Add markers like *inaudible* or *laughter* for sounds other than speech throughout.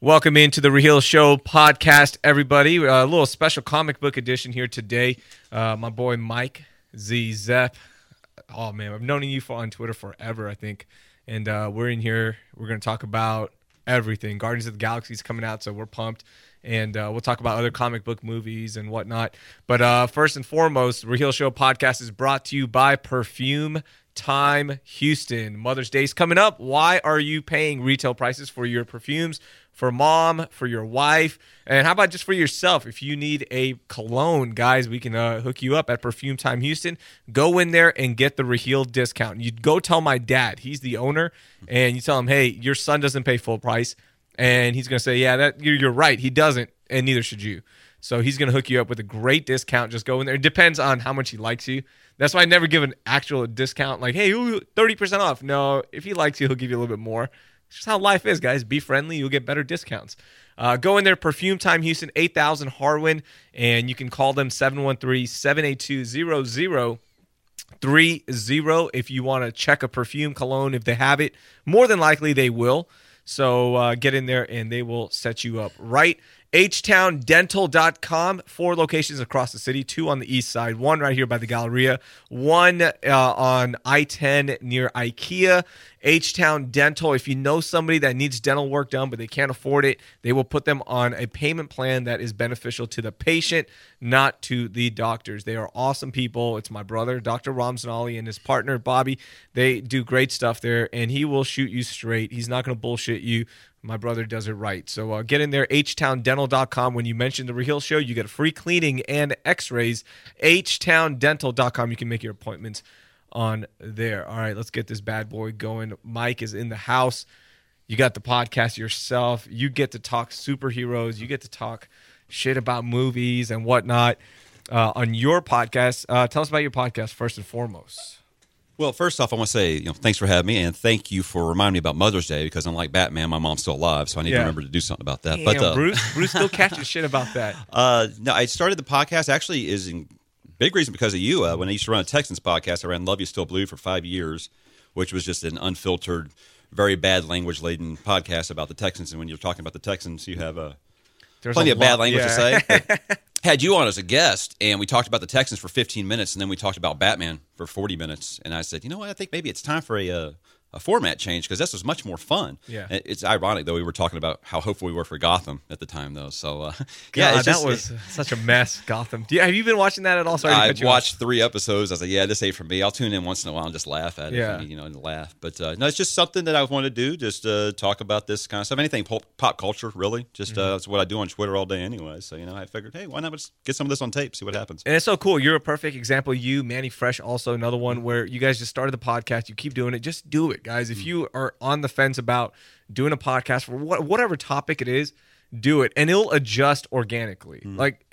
Welcome into the Real Show podcast, everybody. A little special comic book edition here today. Uh, my boy Mike Z Zepp. Oh man, I've known you on Twitter forever, I think. And uh, we're in here. We're going to talk about everything. Guardians of the Galaxy is coming out, so we're pumped. And uh, we'll talk about other comic book movies and whatnot. But uh, first and foremost, Real Show podcast is brought to you by Perfume Time Houston. Mother's Day is coming up. Why are you paying retail prices for your perfumes? For mom, for your wife, and how about just for yourself? If you need a cologne, guys, we can uh, hook you up at Perfume Time Houston. Go in there and get the Raheel discount. You go tell my dad, he's the owner, and you tell him, hey, your son doesn't pay full price, and he's gonna say, yeah, that you're, right, he doesn't, and neither should you. So he's gonna hook you up with a great discount. Just go in there. It depends on how much he likes you. That's why I never give an actual discount like, hey, thirty percent off. No, if he likes you, he'll give you a little bit more. It's just how life is, guys. Be friendly, you'll get better discounts. Uh, go in there, Perfume Time Houston, 8000 Harwin, and you can call them 713 782 0030 if you want to check a perfume cologne if they have it. More than likely, they will. So uh, get in there and they will set you up right. HTownDental.com, four locations across the city, two on the east side, one right here by the Galleria, one uh, on I 10 near IKEA. H Town Dental, if you know somebody that needs dental work done but they can't afford it, they will put them on a payment plan that is beneficial to the patient, not to the doctors. They are awesome people. It's my brother, Dr. Ramzanali, and his partner, Bobby. They do great stuff there, and he will shoot you straight. He's not going to bullshit you. My brother does it right. So uh, get in there, htowndental.com. When you mention the Real Show, you get a free cleaning and x rays. htowndental.com. You can make your appointments on there. All right, let's get this bad boy going. Mike is in the house. You got the podcast yourself. You get to talk superheroes. You get to talk shit about movies and whatnot uh, on your podcast. Uh, tell us about your podcast first and foremost. Well, first off, I want to say, you know, thanks for having me, and thank you for reminding me about Mother's Day because unlike Batman, my mom's still alive, so I need Yeah. to remember to do something about that. Damn, but uh, Bruce, Bruce still *laughs* catches shit about that. uh, no, I started the podcast actually is in big reason because of you. Uh, when I used to run a Texans podcast, I ran Love You Still Blue for five years, which was just an unfiltered, very bad language laden podcast about the Texans. And when you're talking about the Texans, you have uh, There's plenty a of bad language yeah. to say. *laughs* had you on as a guest, and we talked about the Texans for 15 minutes, and then we talked about Batman for 40 minutes. And I said, you know what? I think maybe it's time for a uh, a format change because this was much more fun. Yeah. It's ironic though. We were talking about how hopeful we were for Gotham at the time, though. So uh, *laughs* God, yeah, that just- was *laughs* such a mess. Gotham. Do you, have you been watching that at all? Sorry, I've off. watched three episodes. I was like, yeah, this ain't for me. I'll tune in once in a while and just laugh at it, Yeah. you know, and laugh. But uh, no, it's just something that I want to do. Just uh, talk about this kind of stuff. Anything pop, pop culture, really. Just Mm-hmm. uh, that's what I do on Twitter all day anyway. So you know, I figured, hey, why not just get some of this on tape, see what happens. And it's so cool. You're a perfect example. You, Manny Fresh, also another one where you guys just started the podcast. You keep doing it. Just do it, guys. If hmm. you are on the fence about doing a podcast for what, whatever topic it is, do it, and it'll adjust organically. Hmm. Like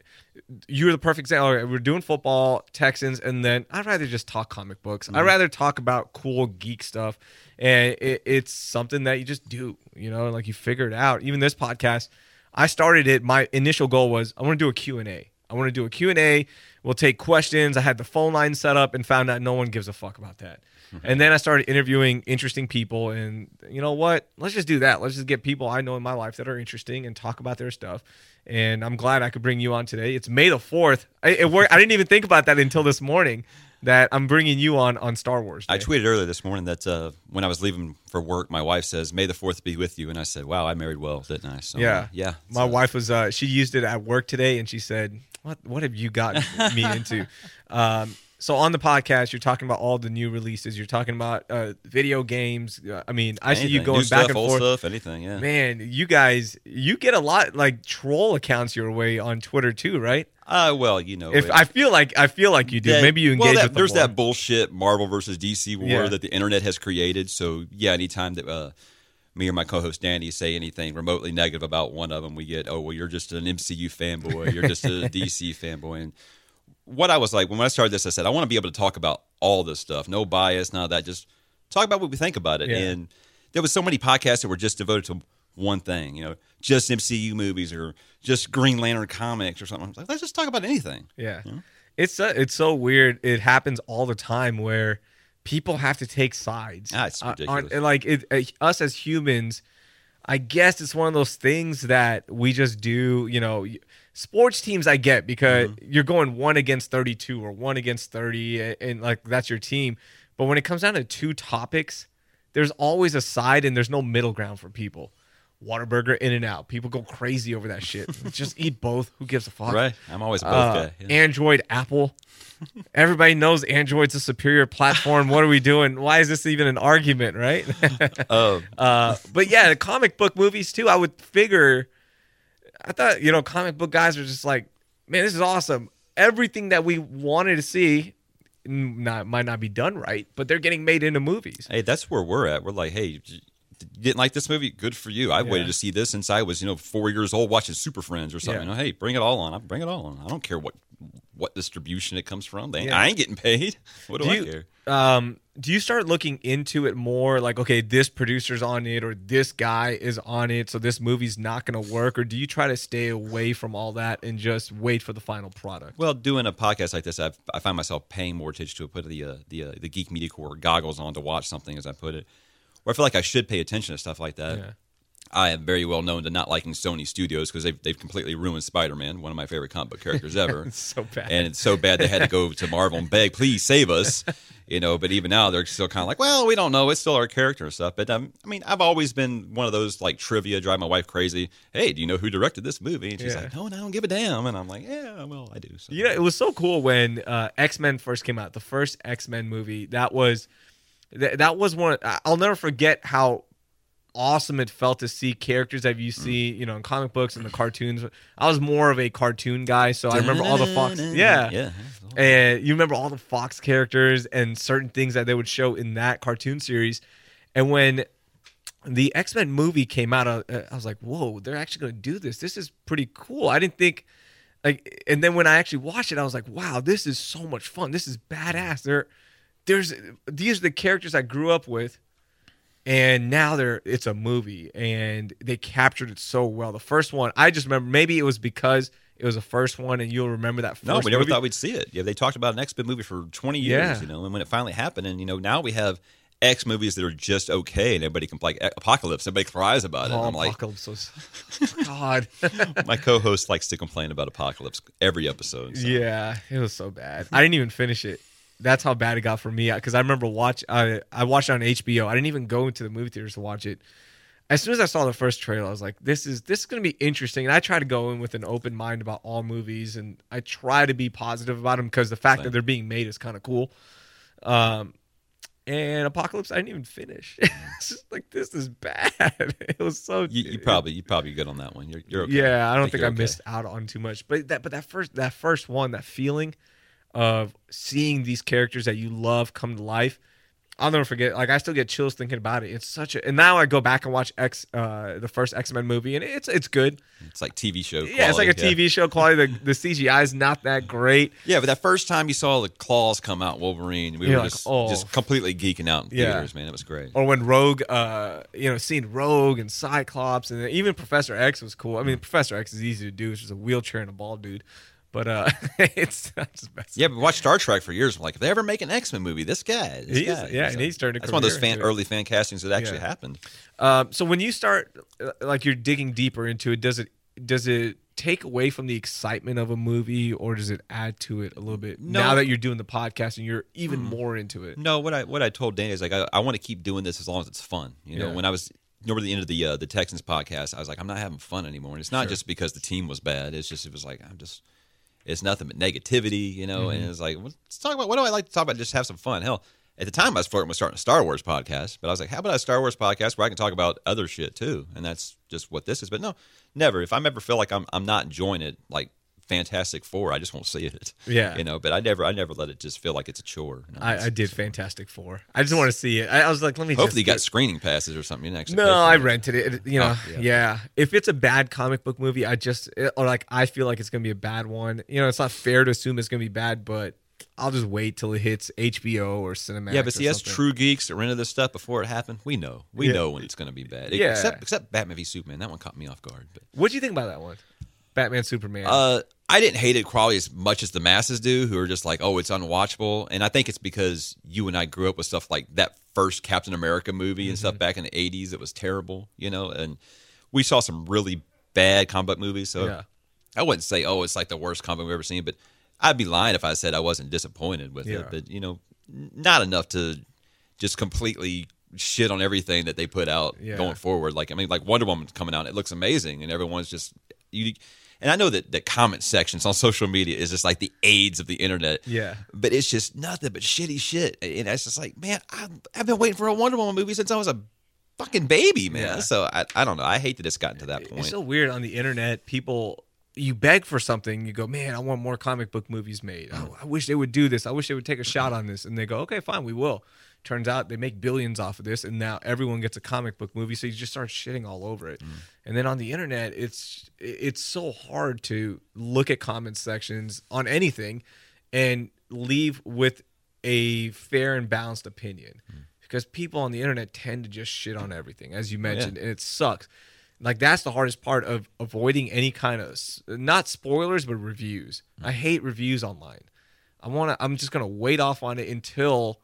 you're the perfect example. Okay, We're doing football, Texans, and then I'd rather just talk comic books. I'd hmm. rather talk about cool geek stuff, and it, it's something that you just do. You know, like you figure it out. Even this podcast, I started it. My initial goal was I want to do a Q and A. I want to do a Q and A. We'll take questions. I had the phone line set up and found out no one gives a fuck about that. And then I started interviewing interesting people, and you know what? Let's just do that. Let's just get people I know in my life that are interesting and talk about their stuff. And I'm glad I could bring you on today. It's May the fourth. I, it worked. I didn't even think about that until this morning. That I'm bringing you on on Star Wars. I tweeted earlier this morning that uh, when I was leaving for work, my wife says, "May the fourth be with you," and I said, "Wow, I married well, didn't I?" So, Yeah, uh, yeah. My So- wife was. Uh, she used it at work today, and she said, "What? What have you gotten me into?" *laughs* Um, so on the podcast, you're talking about all the new releases. You're talking about uh, video games. Uh, I mean, I see you going New back stuff, and forth. stuff, anything. Yeah. Man, you guys, you get a lot like troll accounts your way on Twitter too, right? Uh, well, you know, If it- I feel like I feel like you do, Yeah, maybe you well, engage that- with them There's more. that bullshit Marvel versus DC war Yeah. that the internet has created. So yeah, anytime that uh, me or my co-host Danny say anything remotely negative about one of them, we get, oh well, you're just an MCU fanboy, you're just a *laughs* DC fanboy. And what I was like when I started this, I said I want to be able to talk about all this stuff, no bias, none of that. Just talk about what we think about it. Yeah. And there was so many podcasts that were just devoted to one thing, you know, just MCU movies or just Green Lantern comics or something. I was like, let's just talk about anything. Yeah. It's uh, it's so weird. It happens all the time where people have to take sides. Ah, it's ridiculous. on, like it, uh, us as humans, I guess it's one of those things that we just do. You know, sports teams I get because you're going one against 32 or one against 30, and, and like that's your team. But when it comes down to two topics, there's always a side and there's no middle ground for people. Whataburger, In and Out. People go crazy over that shit. *laughs* just eat both. Who gives a fuck? Right. I'm always a both Uh, guy. Yeah. Android, Apple. Everybody knows Android's a superior platform. What are we doing? Why is this even an argument, right? *laughs* Oh, *laughs* uh, but yeah, the comic book movies too. I would figure. I thought you know comic book guys are just like, man, this is awesome. Everything that we wanted to see, not might not be done right, but they're getting made into movies. hey, that's where we're at. We're like, hey, didn't like this movie? Good for you. I Yeah. waited to see this since I was, you know, four years old watching Super Friends or something. Yeah. You know, hey, bring it all on. I bring it all on. I don't care what what distribution it comes from. They, Yeah. I ain't getting paid. *laughs* What do, Do I you- care? Um, do you start looking into it more? Like, okay, this producer's on it, or this guy is on it, so this movie's not going to work, or do you try to stay away from all that and just wait for the final product? Well, doing a podcast like this, I've, I find myself paying more attention to it. Put the uh, the uh, the Geek Media Corps goggles on to watch something, as I put it. Where I feel like I should pay attention to stuff like that. Yeah. I am very well known to not liking Sony Studios because they've they've completely ruined Spider Man, one of my favorite comic book characters *laughs* ever. It's so bad. and it's so bad they had to go to Marvel and beg, please save us. You know, but even now they're still kind of like, well, we don't know. It's still our character and stuff. But um, I mean, I've always been one of those like trivia drive my wife crazy. Hey, do you know who directed this movie? And she's Yeah. like, no, and I don't give a damn. And I'm like, yeah, well, I do. So. Know, it was so cool when uh, X Men first came out. The first X Men movie that was that was one. I'll never forget how awesome it felt to see characters that you see, you know, in comic books and the cartoons. I was more of a cartoon guy, so I remember all the Fox. Yeah, yeah. and you remember all the Fox characters and certain things that they would show in that cartoon series. And when the X Men movie came out, uh, I was like, "Whoa, they're actually going to do this. This is pretty cool." I didn't think like, and then when I actually watched it, I was like, "Wow, this is so much fun. This is badass." There, there's these are the characters I grew up with, and now they're it's a movie, and they captured it so well. The first one, I just remember maybe it was because it was the first one, and you'll remember that. First No, we never movie. thought we'd see it. Yeah, they talked about an X Men movie for 20 years, Yeah. you know, and when it finally happened, and you know, now we have X movies that are just okay, and everybody can like Apocalypse, everybody cries about it. Oh, I'm like, Apocalypse was *laughs* God. *laughs* my co-host likes to complain about Apocalypse every episode. so. yeah, it was so bad. I didn't even finish it. That's how bad it got for me. Because I remember watch. I I watched it on HBO. I didn't even go into the movie theaters to watch it. As soon as I saw the first trailer, I was like, "This is this is going to be interesting." And I try to go in with an open mind about all movies, and I try to be positive about them because the fact Same. that they're being made is kind of cool. Um, and Apocalypse, I didn't even finish. *laughs* it's just like this is bad. *laughs* It was so. You, you probably you probably good on that one. You're, you're okay. Yeah, I don't think, you're I okay. missed out on too much. But that but that first that first one, that feeling of seeing these characters that you love come to life, I'll never forget. Like I still get chills thinking about it. It's such a and now I go back and watch X uh the first X Men movie and it's it's good. It's like TV show. yeah, it's like a quality, TV show quality. The the CGI is not that great. Yeah, but that first time you saw the claws come out, Wolverine, we You're were like, just, oh. just completely geeking out in Yeah. theaters, man. It was great. Or when Rogue, uh, you know, seeing Rogue and Cyclops and even Professor X was cool. I mean, Professor X is easy to do. It's just a wheelchair and a bald dude. But uh, *laughs* it's. Yeah, but watch Star Trek for years. I'm like, if they ever make an X Men movie, this guy, this He is- guy. yeah, and he's turned That's one of those fan, early fan castings that actually Yeah. happened. Um, so when you start, uh, like you're digging deeper into it, does it does it take away from the excitement of a movie, or does it add to it a little bit? No. Now that you're doing the podcast and you're even more into it. No, what I what I told Danny is like, I, I want to keep doing this as long as it's fun. You know, Yeah. when I was over the end of the uh, the Texans podcast, I was like, I'm not having fun anymore, and it's not Sure. just because the team was bad. It's just it was like I'm just. It's nothing but negativity, you know, Mm-hmm. and it's like, let's talk about what do I like to talk about? Just have some fun. Hell, at the time I was flirting with starting a Star Wars podcast, but I was like, how about a Star Wars podcast where I can talk about other shit too? And that's just what this is. But no, never. If I ever feel like I'm I'm not enjoying it, like Fantastic Four, I just won't see it. Yeah. you know. But I never I never let it just feel like it's a chore. Know, I, I did Fantastic Four. I just want to see it. I, I was like, let me. Hopefully, you got screening passes or something. You actually No, I rented it. It- You know, Oh, yeah. yeah. If it's a bad comic book movie, I just eh, or like I feel like it's gonna be a bad one. You know, it's not fair to assume it's gonna be bad, but I'll just wait till it hits HBO or Cinemax. Yeah, but see, as true geeks that rented this stuff before it happened, we know. We Yeah. know when it's going to be bad. Yeah. Except, except Batman v Superman. That one caught me off guard. What do you think about that one? Batman Superman. Uh, I didn't hate it probably as much as the masses do, who are just like, "Oh, it's unwatchable." And I think it's because you and I grew up with stuff like that first Captain America movie and Mm-hmm. stuff back in the '80s. It was terrible, you know. And we saw some really bad comic book movies. So Yeah. I wouldn't say, "Oh, it's like the worst comic book we've ever seen," but I'd be lying if I said I wasn't disappointed with Yeah. it. But you know, not enough to just completely shit on everything that they put out Yeah. going forward. Like I mean, like Wonder Woman's coming out, it looks amazing, and everyone's just you. And I know that the comment sections on social media is just like the AIDS of the internet. Yeah. but it's just nothing but shitty shit, and it's just like, man, I've, I've been waiting for a Wonder Woman movie since I was a fucking baby, man. Yeah. So I, I don't know. I hate that it's gotten to that point. It's so weird on the internet. People, you beg for something. You go, man, I want more comic book movies made. Oh, I wish they would do this. I wish they would take a shot on this. And they go, okay, fine, we will. Turns out they make billions off of this, and now everyone gets a comic book movie. So you just start shitting all over it. Mm. And then on the internet, it's it's so hard to look at comment sections on anything and leave with a fair and balanced opinion mm. because people on the internet tend to just shit on everything as you oh, mentioned and it sucks like that's the hardest part of avoiding any kind of not spoilers but reviews. I hate reviews online. I want to i'm just going to wait off on it until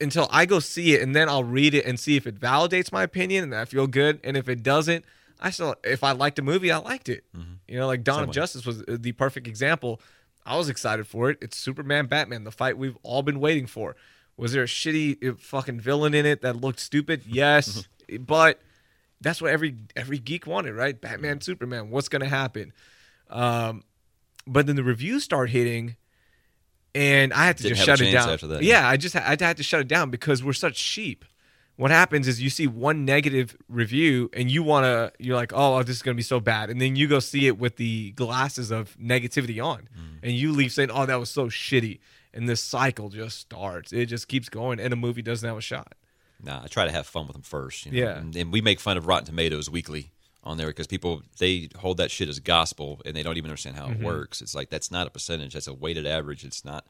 until i go see it and then i'll read it and see if it validates my opinion and i feel good. And if it doesn't i still if i liked the movie i liked it. You know like dawn Same of way. justice was uh, the perfect example. I was excited for it. It's superman batman the fight we've all been waiting for. Was there a shitty uh, fucking villain in it that looked stupid? *laughs* Yes. But that's what every every geek wanted right? Batman superman what's gonna happen? Um but then the reviews start hitting and i had to Didn't just shut it down. after that, yeah i just i had to shut it down because we're such sheep. What happens is you see one negative review and you want to you're like oh this is going to be so bad. And then you go see it with the glasses of negativity on Mm. and you leave saying oh that was so shitty. And this cycle just starts. It just keeps going and a movie doesn't have a shot Nah, I try to have fun with them first. You know? Yeah. and, and we make fun of Rotten Tomatoes weekly on there because people they hold that shit as gospel and they don't even understand how Mm-hmm. it works. It's like that's not a percentage; that's a weighted average. It's not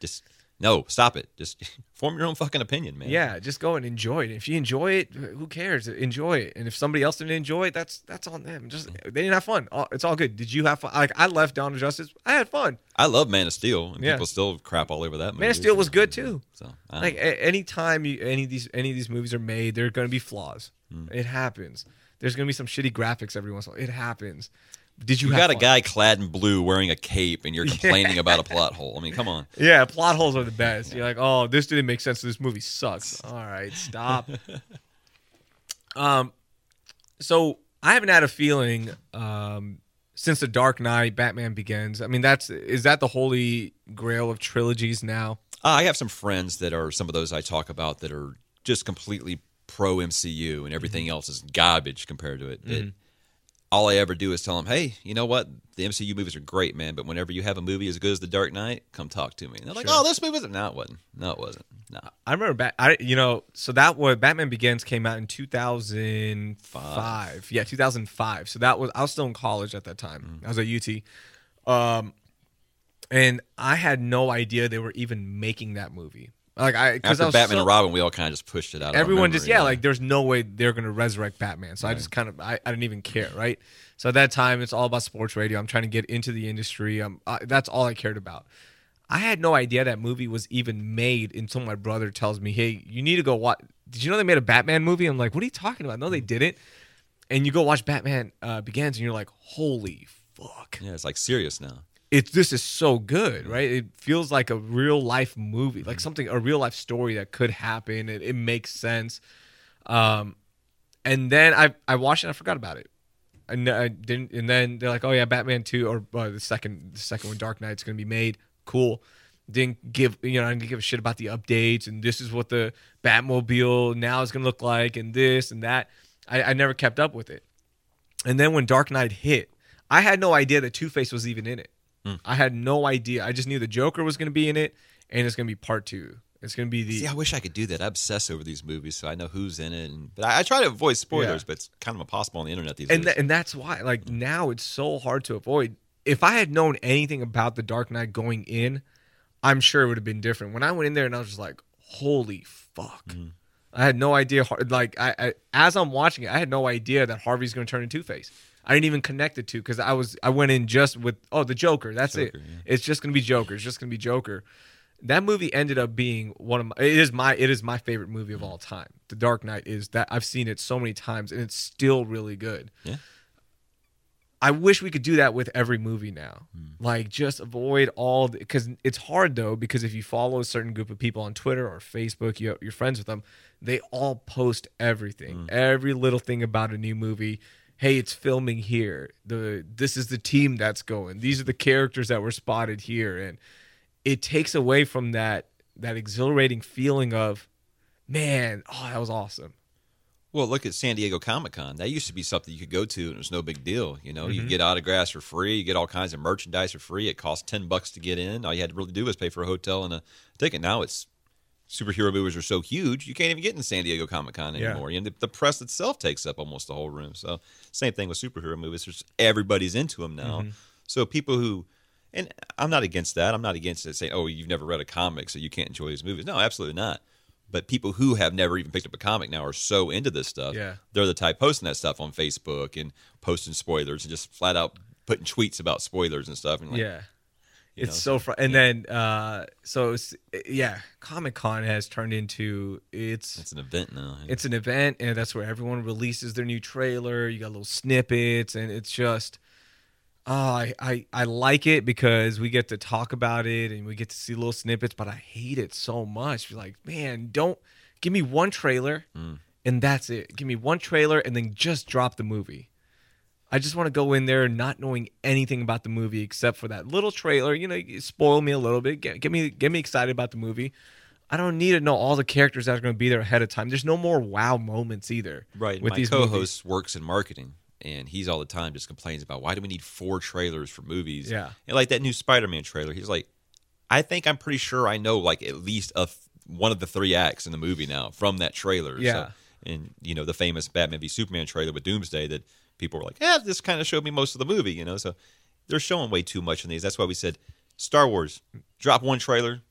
just no. Stop it. Just *laughs* form your own fucking opinion, man. yeah just go and enjoy it if you enjoy it who cares enjoy it and if somebody else didn't enjoy it that's that's on them just they didn't have fun it's all good did you have fun like i left dawn of justice i had fun I love Man of Steel, and Yeah. people still crap all over that. movie. man of steel was good too So like like, a- anytime you, any of these any of these movies are made there are going to be flaws Hmm. it happens there's going to be some shitty graphics every once in a while it happens did you, you got a guy clad in blue wearing a cape, and you're *laughs* complaining about a plot hole. I mean, come on. *laughs* yeah plot holes are the best. You're like oh this didn't make sense. This movie sucks. *laughs* All right stop. Um so i haven't had a feeling um since the dark knight batman begins. I mean that's is that the holy grail of trilogies now? Uh, I have some friends that are some of those I talk about that are just completely pro MCU and everything Mm-hmm. else is garbage compared to it. It- all I ever do is tell them, "Hey, you know what? The MCU movies are great, man. But whenever you have a movie as good as The Dark Knight, come talk to me." And they're like, Sure. "Oh, this movie wasn't." No, it wasn't. No, it wasn't. No. I remember Bat. I you know so that was Batman Begins came out in two thousand five. Yeah, two thousand five. So that was I was still in college at that time. I was at UT, um, and I had no idea they were even making that movie. Like I After I was Batman so- and Robin, we all kind of just pushed it out. everyone just yeah, like there's no way they're gonna resurrect Batman. So I just kind of I, I didn't even care, right? So at that time, it's all about sports radio. I'm trying to get into the industry. Um, that's all I cared about. I had no idea that movie was even made until my brother tells me, "Hey, you need to go watch." Did you know they made a Batman movie? I'm like, "What are you talking about?" No, they didn't. And you go watch Batman uh, Begins, and you're like, "Holy fuck!" yeah, it's like serious now. It's this is so good, right? It feels like a real life movie, like something a real life story that could happen. It, it makes sense. Um, and then I I watched it, and I forgot about it. And I didn't. And then they're like, "Oh yeah, Batman two or uh, the second the second one, Dark Knight's gonna be made." Cool. Didn't give you know I didn't give a shit about the updates and this is what the Batmobile now is gonna look like and this and that. I, I never kept up with it. And then when Dark Knight hit, I had no idea that Two Face was even in it. I had no idea. I just knew the Joker was going to be in it, and it's going to be part two. It's going to be the See, I wish I could do that. I obsess over these movies, so I know who's in it. And, but I, I try to avoid spoilers, Yeah. but it's kind of impossible on the internet these and days. th- and that's why like now it's so hard to avoid. If I had known anything about the Dark Knight going in, I'm sure it would have been different. When I went in there and I was just like, "Holy fuck!" Mm. I had no idea. Like I, I as I'm watching it, I had no idea that Harvey's going to turn into Two Face. I didn't even connect the two because I was I went in just with oh the Joker. That's it. Yeah. It's just gonna be Joker. It's just gonna be Joker. That movie ended up being one of my. It is my. It is my favorite movie of mm. all time. The Dark Knight is that I've seen it so many times and it's still really good. Yeah. I wish we could do that with every movie now. Hmm. Like just avoid all because it's hard though because if you follow a certain group of people on Twitter or Facebook, you, you're friends with them. They all post everything, hmm. every little thing about a new movie. Hey, it's filming here. The this is the team that's going. These are the characters that were spotted here, and it takes away from that that exhilarating feeling of, man, oh, that was awesome. Well, look at San Diego Comic Con. That used to be something you could go to, and it was no big deal. You know, you mm-hmm. get autographs for free, you get all kinds of merchandise for free. It cost ten bucks to get in. All you had to really do was pay for a hotel and a ticket. Now it's superhero movies are so huge, you can't even get in San Diego Comic Con Yeah. anymore. And the, the press itself takes up almost the whole room. So same thing with superhero movies. There's everybody's into them now. Mm-hmm. So people who and I'm not against that. I'm not against it saying, "Oh, you've never read a comic, so you can't enjoy these movies." No, absolutely not. But people who have never even picked up a comic now are so into this stuff. Yeah. They're the type posting that stuff on Facebook and posting spoilers and just flat out putting tweets about spoilers and stuff. And like, yeah. It's know, so fr- and then uh so yeah, Comic Con has turned into it's it's an event now. it's an event and that's where everyone releases their new trailer. You got little snippets and it's just oh I, I I like it because we get to talk about it and we get to see little snippets, but I hate it so much. Like, man, don't give me one trailer Mm. and that's it. Give me one trailer and then just drop the movie. I just want to go in there not knowing anything about the movie except for that little trailer. You know, spoil me a little bit, get, get me get me excited about the movie. I don't need to know all the characters that are going to be there ahead of time. There's no more wow moments either. Right. with My these co-host movies. works in marketing, and he's all the time just complains about why do we need four trailers for movies? Yeah. And like that new Spider-Man trailer, he's like, I think I'm pretty sure I know like at least a th- one of the three acts in the movie now from that trailer. Yeah. So, and you know the famous Batman v Superman trailer with Doomsday that people were like, yeah, this kind of showed me most of the movie. You know, so they're showing way too much in these. That's why we said Star Wars, drop one trailer.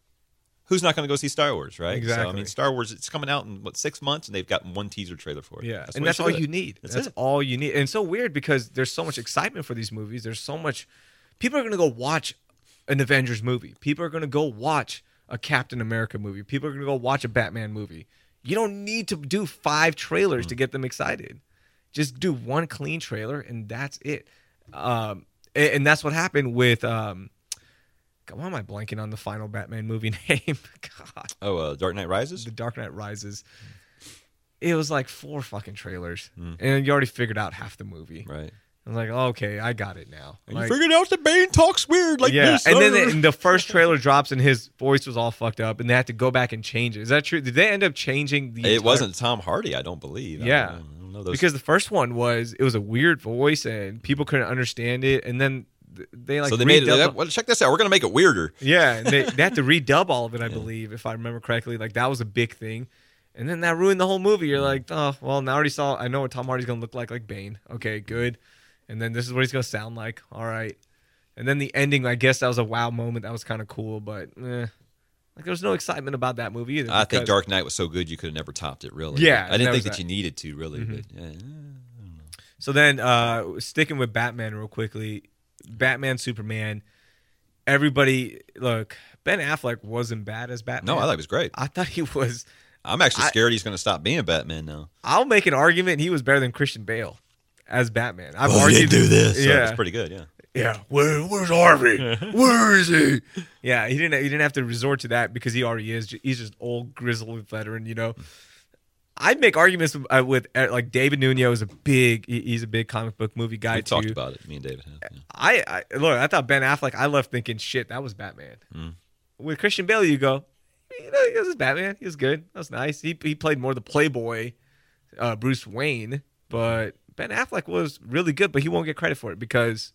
Who's not going to go see Star Wars, right? So, I mean, Star Wars, it's coming out in what six months, and they've got one teaser trailer for it. Yeah, the and that's all it. you need. That's That's, all you need. And it's so weird because there's so much excitement for these movies. There's so much. People are going to go watch an Avengers movie. People are going to go watch a Captain America movie. People are going to go watch a Batman movie. You don't need to do five trailers Mm. to get them excited. Just do one clean trailer and that's it. Um, and, and that's what happened with. Um, God, why am I blanking on the final Batman movie *laughs* name? *laughs* God. Oh, uh, Dark Knight Rises. The Dark Knight Rises. It was like four fucking trailers, Hmm. and you already figured out half the movie. Right. I was like, okay, I got it now. Like, you figured out that Bane talks weird like yeah, this. and then the, and the first *laughs* trailer drops, and his voice was all fucked up, and they had to go back and change it. Is that true? Did they end up changing the? it entire- wasn't Tom Hardy, I don't believe. I Yeah. don't. I don't know those. because the first one was it was a weird voice, and people couldn't understand it, and then th- they like so they made it. Well, check this out. We're gonna make it weirder. *laughs* Yeah, they, they had to *laughs* redub all of it, I believe, if I remember correctly. Like that was a big thing, and then that ruined the whole movie. You're like, oh well, now I already saw. I know what Tom Hardy's gonna look like, like Bane. Okay, good. And then this is what he's gonna sound like. All right. And then the ending, I guess that was a wow moment. That was kind of cool, but eh. like there was no excitement about that movie either. I think Dark Knight was so good you could have never topped it. Really. Yeah, I didn't think that that. you needed to really. But yeah. So then, uh, sticking with Batman real quickly, Batman, Superman. Everybody, look, Ben Affleck wasn't bad as Batman. No, I thought it was great. I thought he was. I'm actually I- scared he's gonna stop being Batman now. I'll make an argument he was better than Christian Bale as Batman. I've Oh, he argued do this. So Yeah, it's pretty good. Yeah. yeah. Where, where's Harvey? *laughs* Where is he? Yeah, he didn't. He didn't have to resort to that because he already is. He's just old grizzled veteran. You know. I'd make arguments with, uh, with uh, like David Nuno is a big. he- He's a big comic book movie guy We too. talked about it. Me and David have. yeah. I, I look. I thought Ben Affleck. I left thinking, shit, that was Batman. Mm. With Christian Bale, you go, you know, this is Batman. He was good. That was nice. He he played more the playboy, uh, Bruce Wayne. But Ben Affleck was really good. But he won't get credit for it because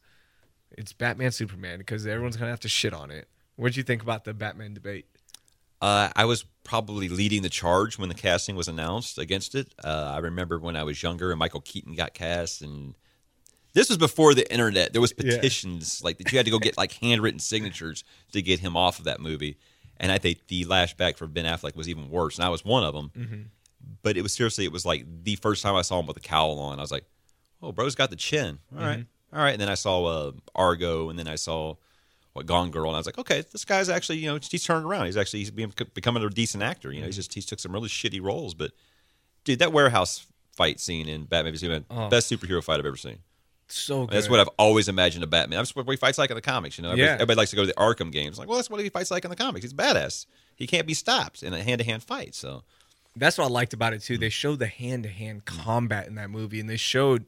it's Batman Superman. Because everyone's gonna have to shit on it. What'd you think about the Batman debate? Uh, I was probably leading the charge when the casting was announced against it. Uh, I remember when I was younger and Michael Keaton got cast, and this was before the internet. There was Yeah. petitions like that you had to go get like handwritten signatures to get him off of that movie. And I think the lashback for Ben Affleck was even worse, and I was one of them. Mm-hmm. But it was seriously, it was like the first time I saw him with a cowl on. I was like, oh, bro's got the chin. All right, Mm-hmm. all right. And then I saw uh, Argo, and then I saw what Gone Girl, and I was like, okay, this guy's actually you know he's turned around. He's actually he's being, becoming a decent actor. You know, Mm-hmm. he's just he's took some really shitty roles, but dude, that warehouse fight scene in Batman v Superman, Oh. best superhero fight I've ever seen. So good. That's what I've always imagined a Batman. That's what he fights like in the comics. You know, everybody, Yeah. everybody likes to go to the Arkham games. Like, well, that's what he fights like in the comics. He's badass. He can't be stopped in a hand to hand fight. So That's what I liked about it too. They showed the hand to hand combat in that movie, and they showed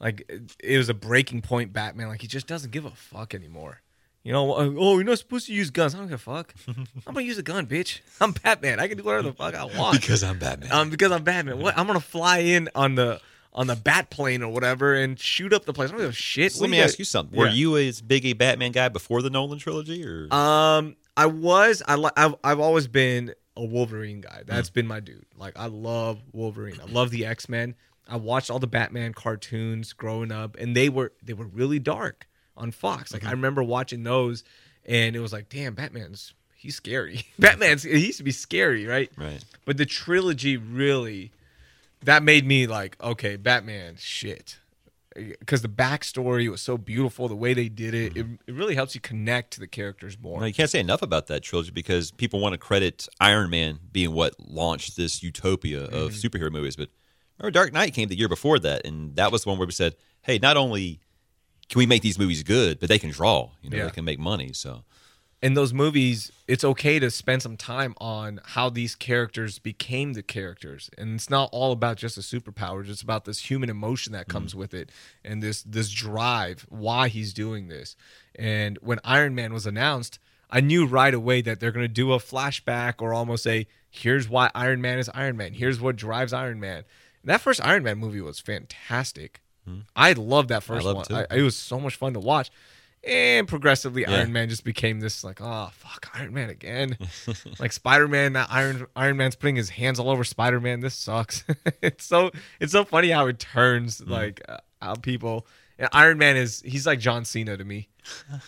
like it was a breaking point. Batman, like he just doesn't give a fuck anymore. You know, uh, oh, you're not supposed to use guns. I don't give a fuck. *laughs* I'm gonna use a gun, bitch. I'm Batman. I can do whatever the fuck I want. Because I'm Batman. um, because I'm Batman. What? I'm gonna fly in on the on the bat plane or whatever and shoot up the place. I don't give a shit. So let me ask you something. Were Yeah. you as big a Batman guy before the Nolan trilogy, or Um, I was. I li- I've, I've always been a Wolverine guy. That's been my dude. Like I love Wolverine. I love the X Men. I watched all the Batman cartoons growing up, and they were they were really dark on Fox. Like I mm-hmm. remember watching those, and it was like, damn, Batman's he's scary. *laughs* Batman's he used to be scary, right? right? But the trilogy really that made me like, okay, Batman, shit. Because the backstory was so beautiful, the way they did it, mm-hmm. it, it really helps you connect to the characters more. Well, you can't say enough about that trilogy because people want to credit Iron Man being what launched this utopia of mm-hmm. superhero movies. But remember, Dark Knight came the year before that, and that was the one where we said, "Hey, not only can we make these movies good, but they can draw. You know, Yeah. they can make money." So in those movies, it's okay to spend some time on how these characters became the characters, and it's not all about just the superpowers. It's about this human emotion that mm-hmm. comes with it, and this this drive, why he's doing this. And when Iron Man was announced, I knew right away that they're going to do a flashback or almost say, "Here's why Iron Man is Iron Man. Here's what drives Iron Man." And that first Iron Man movie was fantastic. I love that first one. it. I, it was so much fun to watch. And progressively, Yeah. Iron Man just became this like, oh fuck, Iron Man again. *laughs* like Spider Man, that Iron Iron Man's putting his hands all over Spider Man. This sucks. *laughs* it's so it's so funny how it turns Mm. like uh, how people. And Iron Man is he's like John Cena to me. *laughs*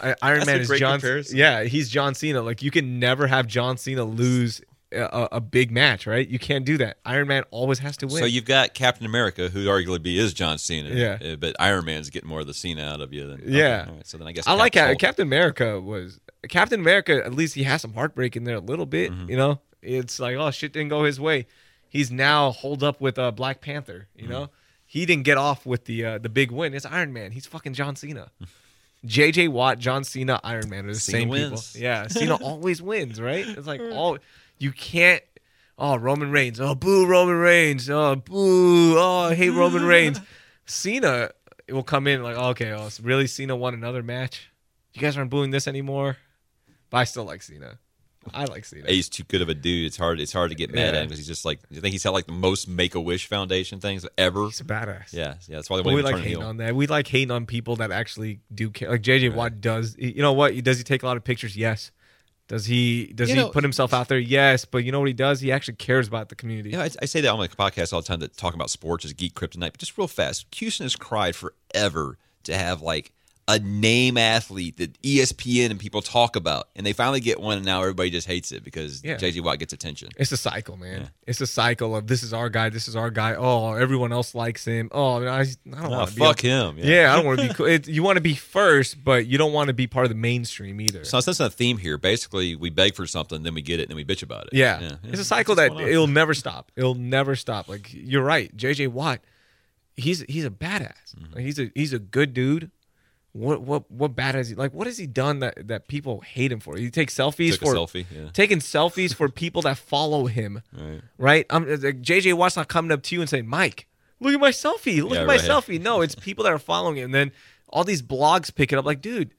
Iron That's Man is John. comparison. Yeah, he's John Cena. Like you can never have John Cena lose a, a big match, right? You can't do that. Iron Man always has to win. So you've got Captain America, who arguably is John Cena. Yeah. uh, But Iron Man's getting more of the Cena out of you. Than, Yeah. okay, all right, so then I guess I like Cap's how Hulk. Captain America was Captain America. At least he has some heartbreak in there a little bit. Mm-hmm. You know, it's like oh shit didn't go his way. He's now holed up with uh, Black Panther. You know, Mm-hmm. he didn't get off with the uh, the big win. It's Iron Man. He's fucking John Cena. J.J. Watt, John Cena, Iron Man are the Cena same wins. people. Yeah, Cena always wins, right? It's like *laughs* all you can't. Oh, Roman Reigns. Oh, boo, Roman Reigns. Oh, boo. Oh, I hate Roman *laughs* Reigns. Cena will come in like, okay, oh, so really Cena won another match. You guys aren't booing this anymore. But I still like Cena. I like Cena. He's too good of a dude. It's hard. It's hard to get mad Yeah. at him because he's just like. I think he's had like the most Make a Wish Foundation things ever. He's a badass. Yeah, yeah. That's why they But want we like hating heel. on that. We like hating on people that actually do care. Like JJ Watt does. You know what? Does he take a lot of pictures? Yes. Does he? Does You he know- put himself out there? Yes. But you know what he does? He actually cares about the community. Yeah, I, I say that on my podcast all the time that talking about sports is geek kryptonite. But just real fast, Houston has cried forever to have like a name athlete that ESPN and people talk about, and they finally get one, and now everybody just hates it because Yeah. JJ Watt gets attention. It's a cycle, man. Yeah. It's a cycle of this is our guy, this is our guy. Oh, everyone else likes him. Oh, I, I don't want to fuck be. him. Yeah. I don't want to be. *laughs* cool. It, you want to be first, but you don't want to be part of the mainstream either. So that's a theme here. Basically, we beg for something, then we get it, and then we bitch about it. Yeah. yeah. It's a cycle That's that what's going on. it'll never stop. It'll never stop. Like you're right. JJ Watt, he's he's a badass. Mm-hmm. Like, he's a he's a good dude. What what what bad has he like what has he done that that people hate him for? He takes selfies for selfie, yeah. taking selfies for *laughs* people that follow him. Right. Right? I'm like, JJ Watt's not coming up to you and saying, "Mike, look at my selfie. Look Yeah, at my right. selfie." No, it's people that are following him. And then all these blogs pick it up like, "Dude,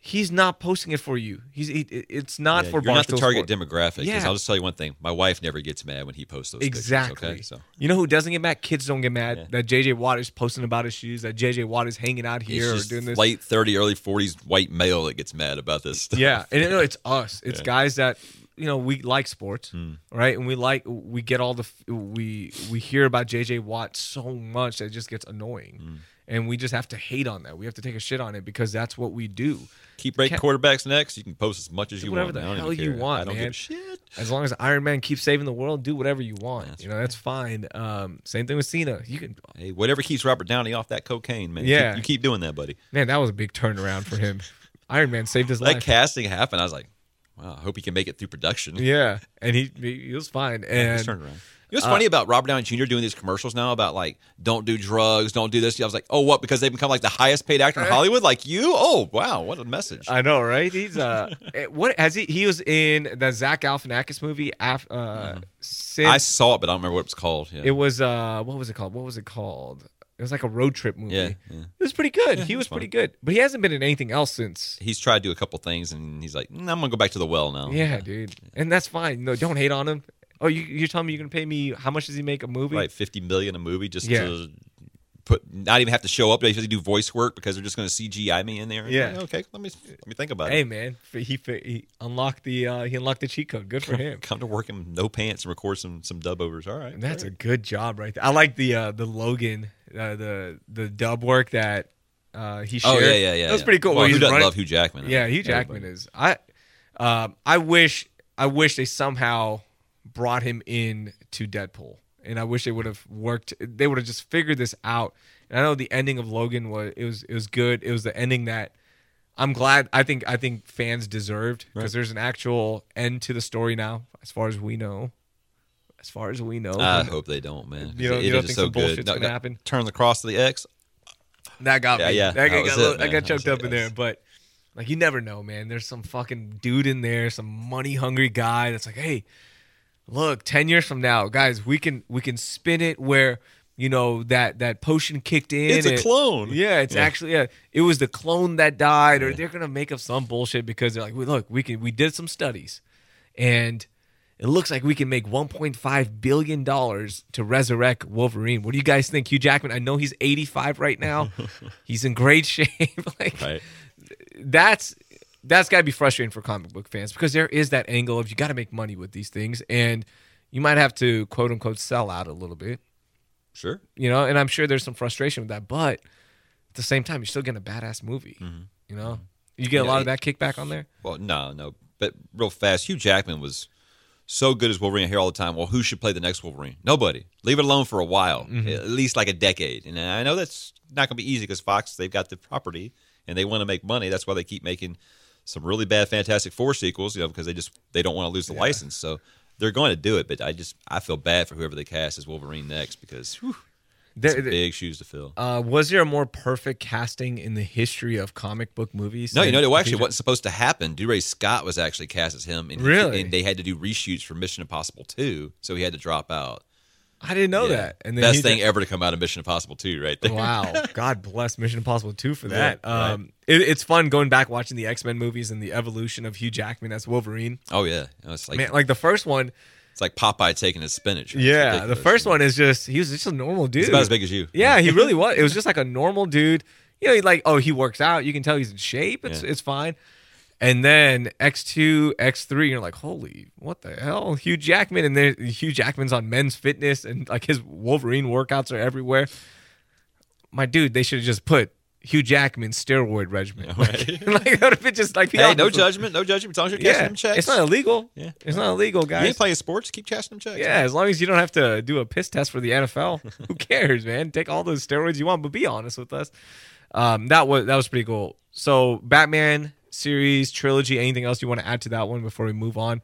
he's not posting it for you. He's he, it's not Yeah, for you're not the target Sports." demographic. Yeah. I'll just tell you one thing: my wife never gets mad when he posts those Exactly. pictures. Okay, so You know who doesn't get mad? Kids don't get mad Yeah. that JJ Watt is posting about his shoes, that JJ Watt is hanging out here or doing this. late thirty, early forties white male that gets mad about this stuff. Yeah, and you know, it's us. *laughs* It's Yeah. guys that you know we like sports, Hmm. right? And we like we get all the we we hear about JJ Watt so much that it just gets annoying, Hmm. And we just have to hate on that. We have to take a shit on it because that's what we do. Keep rating quarterbacks next. You can post as much as you whatever want. the hell you want, I don't man. give a shit. as long as Iron Man keeps saving the world, do whatever you want. you know, that's fine. Um, same thing with Cena. You can, Hey, whatever keeps Robert Downey off that cocaine, man. Yeah. You, you keep doing that, buddy. man, that was a big turnaround for him. *laughs* Iron Man saved his That life. That casting happened. I was like, wow, I hope he can make it through production. Yeah, and he he was fine. He's And turned around. You know what's funny about Robert Downey Jr. doing these commercials now about like don't do drugs, don't do this. I was like, oh, what? Because they become like the highest paid actor in Hollywood, like you? Oh, wow, what a message! I know, right? He's uh, eh, what has he? He was in the Zach Galifianakis movie. Af, uh, since I saw it, but I don't remember what it was called. Yeah, it was uh, what was it called? What was it called? It was like a road trip movie. Yeah, yeah. It was pretty good. he was fun. pretty good, but he hasn't been in anything else since. he's tried to do a couple things, and he's like, "Mm, I'm gonna go back to the well now. Yeah, dude, and that's fine. No, don't hate on him. Oh, you, you're telling me you're gonna pay me? How much does he make a movie? right, fifty million a movie just Yeah. to put not even have to show up. They have to do voice work because they're just gonna CGI me in there. Yeah. Okay, let me let me think about it. Hey it. man, he he unlocked the uh, he unlocked the cheat code. Good for *laughs* him. Come to work in no pants and record some some dub overs. All right, And that's a good job right there. I like the uh, the Logan uh, the the dub work that uh, he shared. Oh yeah, yeah, yeah. That was yeah. pretty cool. Well, where who he's doesn't running- love Hugh Jackman? Yeah, Hugh Jackman Everybody. is. I um, I wish I wish they somehow brought him in to Deadpool, and I wish they would have worked. They would have just figured this out. And I know the ending of Logan was it was it was good. It was the ending that I'm glad. I think I think fans deserved because there's an actual end to the story now, as far as we know. As far as we know, I hope they don't, man. You don't- It you don't think so some good. bullshit's gonna happen? Turn the cross to the X. That got Yeah, me. yeah, That, that got, it, I got choked up it. in there, but like you never know, man. There's some fucking dude in there, some money hungry guy that's like, hey, look, ten years from now, guys, we can we can spin it where you know that that potion kicked in. It's a clone. Yeah, it's Yeah. actually yeah, it was the clone that died, or they're gonna make up some bullshit because they're like, look, we can we did some studies, and it looks like we can make 1.5 billion dollars to resurrect Wolverine. What do you guys think, Hugh Jackman? I know he's 85 right now. *laughs* he's in great shape. *laughs* like Right. that's that's got to be frustrating for comic book fans because there is that angle of you got to make money with these things, and you might have to quote unquote sell out a little bit, Sure. you know. And I'm sure there's some frustration with that, but at the same time, you're still getting a badass movie, you know. You get a Mm-hmm. Yeah, lot of that kickback on there. Well, no, no. But real fast, Hugh Jackman was so good as Wolverine. here all the time, well, who should play the next Wolverine? Nobody. Leave it alone for a while, Mm-hmm. at least like a decade. And I know that's not going to be easy because Fox, they've got the property and they want to make money. That's why they keep making some really bad Fantastic Four sequels, you know, because they just they don't want to lose the license. So they're going to do it. But I just I feel bad for whoever they cast as Wolverine next because whew, There- there- big shoes to fill. uh, was there a more perfect casting in the history of comic book movies? No, you know, it actually wasn't supposed to happen. Dougray Scott was actually cast as him, and he- Really? and they had to do reshoots for Mission Impossible Two, so he had to drop out. I didn't know Yeah. that. And then best thing Jack- ever to come out of Mission Impossible Two, right there. Wow. *laughs* God bless Mission Impossible 2 for that. Yeah, right. um, it, it's fun going back watching the X Men movies and the evolution of Hugh Jackman as Wolverine. Oh yeah, it's like Man, like the first one, it's like Popeye taking his spinach. right? Yeah, the first one is just, he was just a normal dude. He's about as big as you. Yeah, he really *laughs* was. It was just like a normal dude. You know, he like, oh, he works out. You can tell he's in shape. It's Yeah. it's fine. And then X two, X three, you're like, holy, what the hell? Hugh Jackman, and then Hugh Jackman's on Men's Fitness, and like his Wolverine workouts are everywhere. My dude, they should have just put Hugh Jackman steroid regimen. right. *laughs* like that would have been just like Hey, no *laughs* judgment, no judgment. As long as you're cashing Yeah, them checks. it's not illegal. Yeah. It's not illegal, you guys. ain't playing sports. Keep cashing them checks. Yeah, as long as you don't have to do a piss test for the NFL, *laughs* who cares, man? Take all those steroids you want, but be honest with us. Um, that was that was pretty cool. So Batman series trilogy. Anything else you want to add to that one before we move on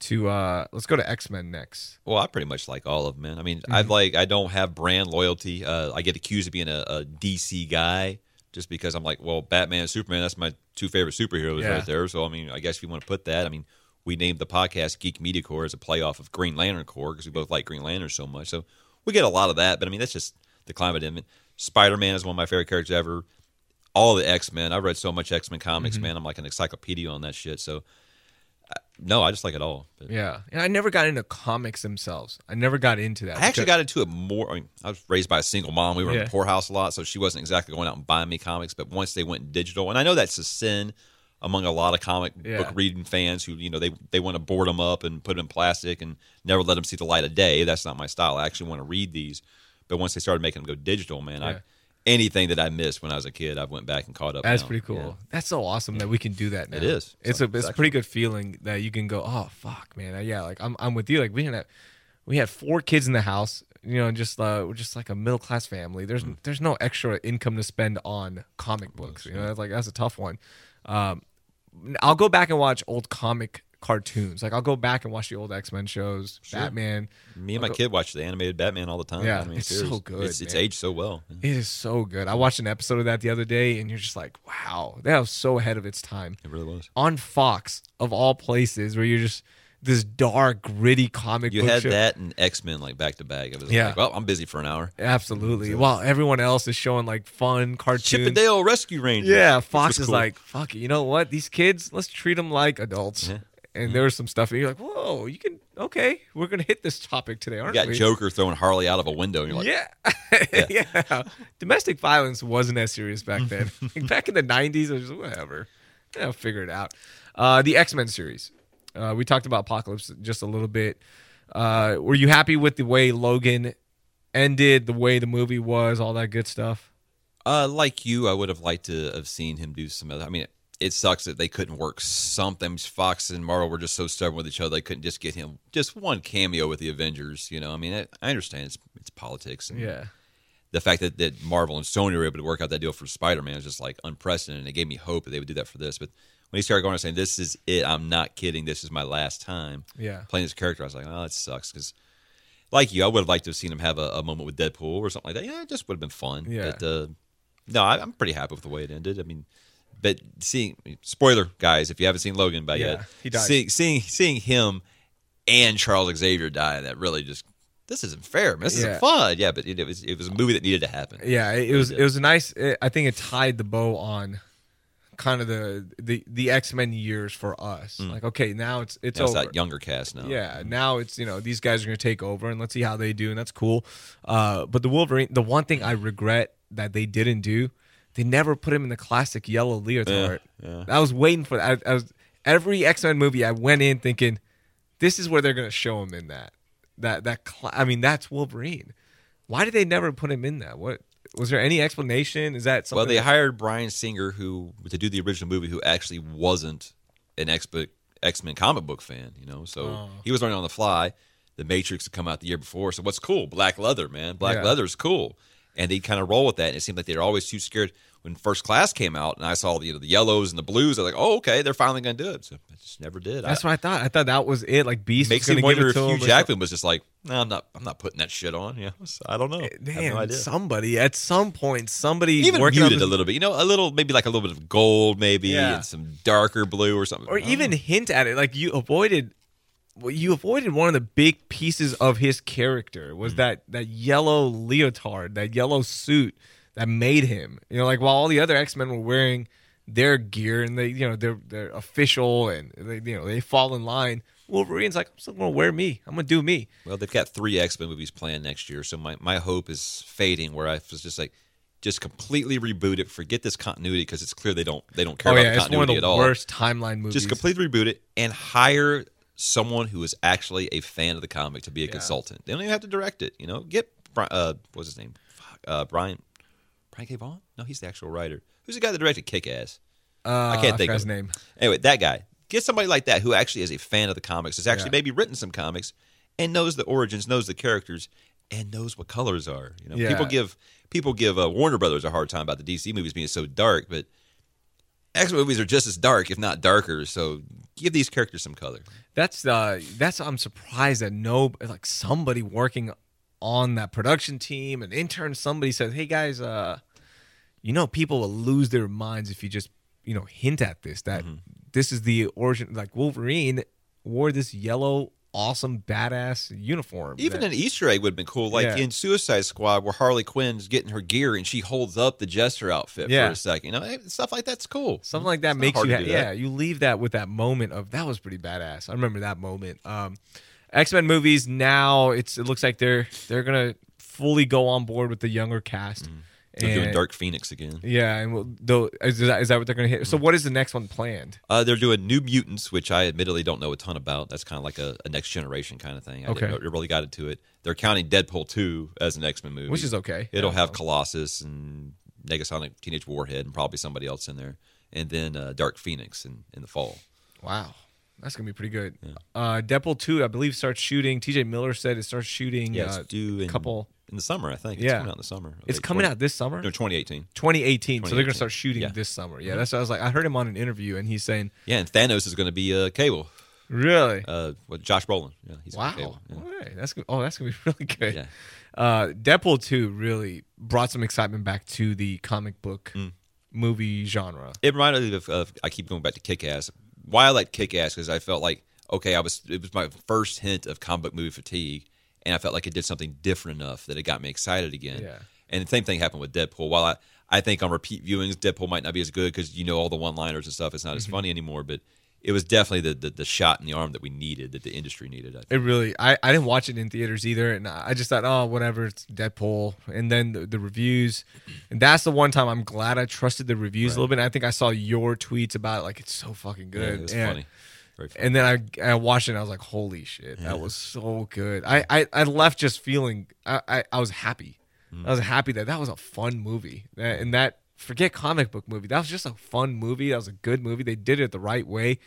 to? uh Let's go to X Men next. Well, I pretty much like all of them, man. I mean, Mm-hmm. I like I don't have brand loyalty. Uh, I get accused of being a, a DC guy just because I'm like, well, Batman, and Superman, that's my two favorite superheroes Yeah. right there. So I mean, I guess if you want to put that, I mean, we named the podcast Geek Media Corps as a playoff of Green Lantern Corps because we both like Green Lantern so much. So we get a lot of that, but I mean, that's just the climate in it. Spider Man is one of my favorite characters ever. All the X Men. I've read so much X Men comics, Mm-hmm. man. I'm like an encyclopedia on that shit. So. uh, No, I just like it all. But Yeah, and I never got into comics themselves. I never got into that. I actually got into it more. I, mean, I was raised by a single mom. We were in the poorhouse a lot, so she wasn't exactly going out and buying me comics. But once they went digital, and I know that's a sin among a lot of comic Yeah. book reading fans who you know they they want to board them up and put them in plastic and never let them see the light of day. That's not my style. I actually want to read these. But once they started making them go digital, man, Yeah. I anything that I missed when I was a kid, I went back and caught up. That's now. pretty cool. Yeah. That's so awesome that we can do that now. It is. It's a it's it's a pretty good feeling that you can go, oh fuck, man, yeah, like I'm I'm with you. Like we didn't have, we had four kids in the house. You know, just uh, we're just like a middle class family. There's Mm. there's no extra income to spend on comic books. You know, that's like that's a tough one. Um, I'll go back and watch old comic cartoons. Like I'll go back and watch the old X Men shows, Batman. Me and my kid watch the animated Batman all the time. Yeah, it's so good, It's, it's aged so well. It is so good. I watched an episode of that the other day, and you're just like, wow, that was so ahead of its time. It really was. on Fox of all places, where you're just this dark, gritty comic You book had show. that and X Men like back to back. It was Yeah. like, well, I'm busy for an hour. Absolutely. While everyone else is showing like fun cartoons. Chip and Dale Rescue Rangers. Yeah, Fox is cool. like, fuck it. You know what? These kids, let's treat them like adults. Yeah. And there was some stuff, and you're like, whoa, you can, okay, we're going to hit this topic today, aren't you got we? Joker throwing Harley out of a window, and you're like, yeah. *laughs* yeah. Domestic violence wasn't as serious back *laughs* then. Like, *laughs* back in the 90s, it was just whatever. Yeah, I'll figure it out. Uh, the X Men series. Uh, we talked about Apocalypse just a little bit. Uh, were you happy with the way Logan ended, the way the movie was, all that good stuff? Uh, like you, I would have liked to have seen him do some other. I mean, it, it sucks that they couldn't work something. Fox and Marvel were just so stubborn with each other; they couldn't just get him just one cameo with the Avengers. You know, I mean, it, I understand it's it's politics. And Yeah. The fact that, that Marvel and Sony were able to work out that deal for Spider Man is just like unprecedented. It gave me hope that they would do that for this. But when he started going and saying, "This is it. I'm not kidding. This is my last time." Yeah. playing this character, I was like, "Oh, that sucks." Because, like you, I would have liked to have seen him have a, a moment with Deadpool or something like that. Yeah, it just would have been fun. Yeah. But, uh, no, I, I'm pretty happy with the way it ended. I mean, but seeing spoiler guys, if you haven't seen Logan by Yeah, yet, he died. Seeing, seeing seeing him and Charles Xavier die, that really just this isn't fair. man. This Yeah. isn't fun. Yeah, but it, it was it was a movie that needed to happen. Yeah, it, it was it was a nice. It, I think it tied the bow on kind of the the, the X Men years for us. Mm. Like, okay, now it's it's Now it's over. that younger cast now. Yeah, mm. now it's you know these guys are going to take over and let's see how they do, and that's cool. Uh, but the Wolverine, the one thing I regret that they didn't do, they never put him in the classic yellow leotard. yeah. I was waiting for that. I, I was every X Men movie I went in thinking, this is where they're going to show him in that that that. Cl- I mean, that's Wolverine. Why did they never put him in that? What was there any explanation? Is that something? Well, they that- hired Bryan Singer, who to do the original movie, who actually wasn't an X Men comic book fan. You know, so Oh. he was learning on the fly. The Matrix had come out the year before, so what's cool? Black leather, man. Black Yeah. leather's cool, and they kind of roll with that. And it seemed like they were always too scared. When First Class came out, and I saw the you know, the yellows and the blues, I was like, oh, okay, they're finally going to do it. So I just never did. That's I, what I thought. I thought that was it. Like Beast makes me going to give wonder if Hugh Jackman was just like, no, I'm not. I'm not putting that shit on. Yeah, I don't know. I have Man, no idea. somebody at some point, somebody even working muted a little bit. You know, a little maybe like a little bit of gold, maybe, Yeah. and some darker blue or something. or even know. hint at it. Like you avoided, well, you avoided one of the big pieces of his character was hmm. that that yellow leotard, that yellow suit that made him. You know, like while all the other X Men were wearing their gear and they, you know, they're they're official and they, you know, they fall in line. Wolverine's like, I'm still gonna wear me. I'm gonna do me. Well, they've got three X Men movies planned next year, so my, my hope is fading. Where I was just like, just completely reboot it, forget this continuity because it's clear they don't they don't care oh about yeah, the it's one of the at all. worst timeline movies. Just completely reboot it and hire someone who is actually a fan of the comic to be a consultant. They don't even have to direct it. You know, get uh, what's his name? Fuck, Uh, Brian Brian K. Vaughan? No, he's the actual writer. Who's the guy that directed Kick Ass? Uh, I can't think of his name. Anyway, that guy. Get somebody like that who actually is a fan of the comics, has actually Yeah. maybe written some comics, and knows the origins, knows the characters, and knows what colors are. You know, Yeah. people give people give uh, Warner Brothers a hard time about the DC movies being so dark, but X movies are just as dark, if not darker. So give these characters some color. That's uh that's I'm surprised that no like somebody working on that production team, an intern, somebody said, Hey guys, uh you know people will lose their minds if you just, you know, hint at this, that Mm-hmm. this is the origin like Wolverine wore this yellow, awesome, badass uniform. Even that- an Easter egg would have been cool, like Yeah. in Suicide Squad, where Harley Quinn's getting her gear and she holds up the Jester outfit Yeah. for a second. You know, stuff like that's cool. Something like that It's makes you, ha- that. yeah. You leave that with that moment of that was pretty badass. I remember that moment. Um, X Men movies now it's it looks like they're they're gonna fully go on board with the younger cast. Mm-hmm. They're doing Dark Phoenix again. Yeah, and we'll, though is that, is that what they're going to hit? So what is the next one planned? Uh, they're doing New Mutants, which I admittedly don't know a ton about. That's kind of like a, a next generation kind of thing. I Okay. didn't really got into it. They're counting Deadpool 2 as an X Men movie. Which is okay. It'll Yeah. have Colossus and Negasonic Teenage Warhead and probably somebody else in there. And then uh, Dark Phoenix in, in the fall. Wow, that's gonna be pretty good. Uh, Deadpool two, I believe, starts shooting. T.J. Miller said it starts shooting. Yeah, uh, it's due in, couple- in the summer, I think. It's Yeah. coming out in the summer. It's coming 20 out this summer. No, 2018. 2018. So they're gonna start shooting Yeah. Mm-hmm. this summer. Yeah, that's what I was like. I heard him on an interview, and he's saying, Yeah, and Thanos is going to be uh, Cable. "Really? Uh, with Josh Brolin. Yeah, he's wow. Cable. Yeah. All right, that's. Oh, that's gonna be *laughs* really good. Yeah. Uh, Deadpool two really brought some excitement back to the comic book Mm. movie genre. It reminded me of, of I keep going back to Kick Ass. Why I like Kick Ass because I felt like okay, I was it was my first hint of comic book movie fatigue, and I felt like it did something different enough that it got me excited again. Yeah. And the same thing happened with Deadpool. While I I think on repeat viewings, Deadpool might not be as good because you know all the one liners and stuff. It's not Mm-hmm. as funny anymore, but it was definitely the, the the shot in the arm that we needed, that the industry needed. I think. It really, I, I didn't watch it in theaters either, and I just thought, oh, whatever, it's Deadpool. And then the, the reviews, and that's the one time I'm glad I trusted the reviews a little bit. And I think I saw your tweets about it, like it's so fucking good. Yeah, it was and, funny. And then I, I watched it, and I was like, holy shit, that was so good. I, I, I left just feeling, I, I, I was happy. Mm. I was happy that that was a fun movie, That- and that forget comic book movie. That was just a fun movie. That was a good movie. They did it the right way.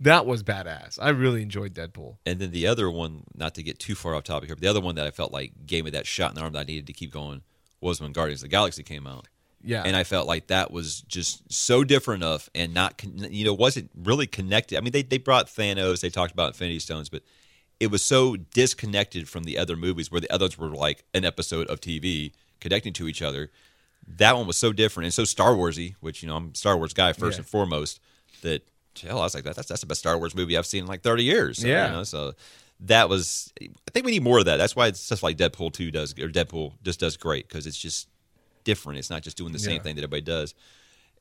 That was badass. I really enjoyed Deadpool. And then the other one, not to get too far off topic here, but the other one that I felt like gave me that shot in the arm that I needed to keep going was when Guardians of the Galaxy came out. Yeah, And I felt like that was just so different enough and not, con- you know, wasn't really connected. I mean, they, they brought Thanos, they talked about Infinity Stones, but it was so disconnected from the other movies where the others were like an episode of TV connecting to each other. That one was so different and so Star Warsy, which, you know, I'm a Star Wars guy first Yeah. and foremost, that, hell, I was like, that, that's, that's the best Star Wars movie I've seen in like 30 years. So, you Yeah. know, so that was, I think we need more of that. That's why it's stuff like Deadpool 2 does, or Deadpool just does great because it's just different. It's not just doing the same Yeah. thing that everybody does.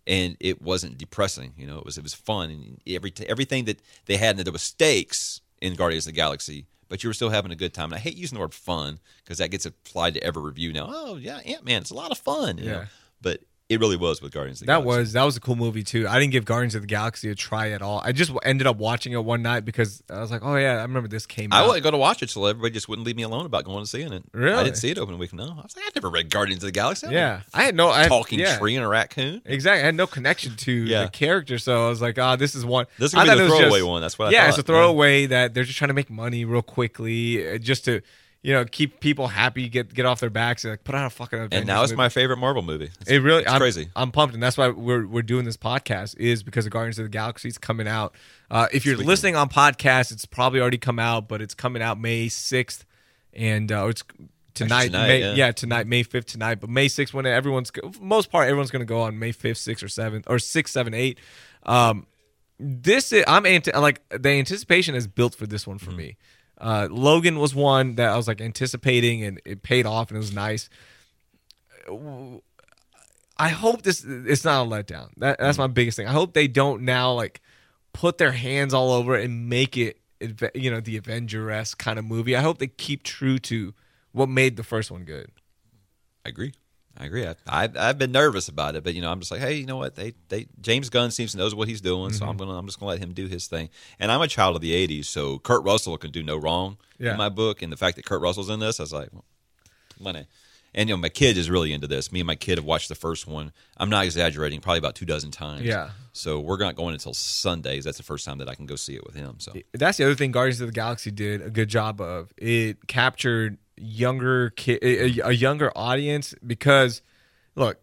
And it wasn't depressing, you know. It was it was fun, and every everything that they had, and there was stakes in Guardians of the Galaxy, but you were still having a good time. And I hate using the word fun because that gets applied to every review now. Oh yeah, Ant Man, it's a lot of fun. you know. Yeah. but it really was with Guardians of the That Galaxy. was that was a cool movie too. I didn't give Guardians of the Galaxy a try at all. I just ended up watching it one night because I was like, oh yeah, I remember this came out. I out. wasn't going to watch it till everybody just wouldn't leave me alone about going and seeing it. Really? I didn't see it opening week. No, I was like, I never read Guardians of the Galaxy. I'm yeah, I had no I had, talking yeah, tree and a raccoon. Exactly, I had no connection to Yeah. the character, so I was like, oh, this is one. This is I gonna be the throwaway just- one. That's what I yeah, thought. it's a throwaway that they're just trying to make money real quickly, uh, just to you know keep people happy, get get off their backs, and like put out a fucking. And now it's movie. my favorite Marvel movie. It's, It really, I'm, crazy. I'm pumped, and that's why we're we're doing this podcast is because of Guardians of the Galaxy is coming out. Uh, if you're listening on podcast, it's probably already come out, but it's coming out May sixth, and uh, it's tonight. tonight, May, yeah. tonight, May fifth tonight. But May sixth, when everyone's most part, everyone's going to go on May fifth, sixth, or seventh, or six, seven, eight. Um, this is, I'm anti- like the anticipation is built for this one for Mm-hmm. me. Uh, Logan was one that I was like anticipating, and it paid off, and it was nice. I hope this it's not a letdown. That, that's my biggest thing. I hope they don't now like put their hands all over it and make it you know the Avenger kind of movie. I hope they keep true to what made the first one good. I agree. I agree. I, I, I've been nervous about it, but you know, I'm just like, hey, you know what? They, they, James Gunn seems to knows what he's doing, so Mm-hmm. I'm gonna, I'm just gonna let him do his thing. And I'm a child of the '80s, so Kurt Russell can do no wrong Yeah. in my book. And the fact that Kurt Russell's in this, I was like, well, it. And you know, my kid is really into this. Me and my kid have watched the first one. I'm not exaggerating, probably about two dozen times. Yeah. So we're not going until Sundays. That's the first time that I can go see it with him. So That's the other thing Guardians of the Galaxy did a good job of. It captured younger kid a, a younger audience because look,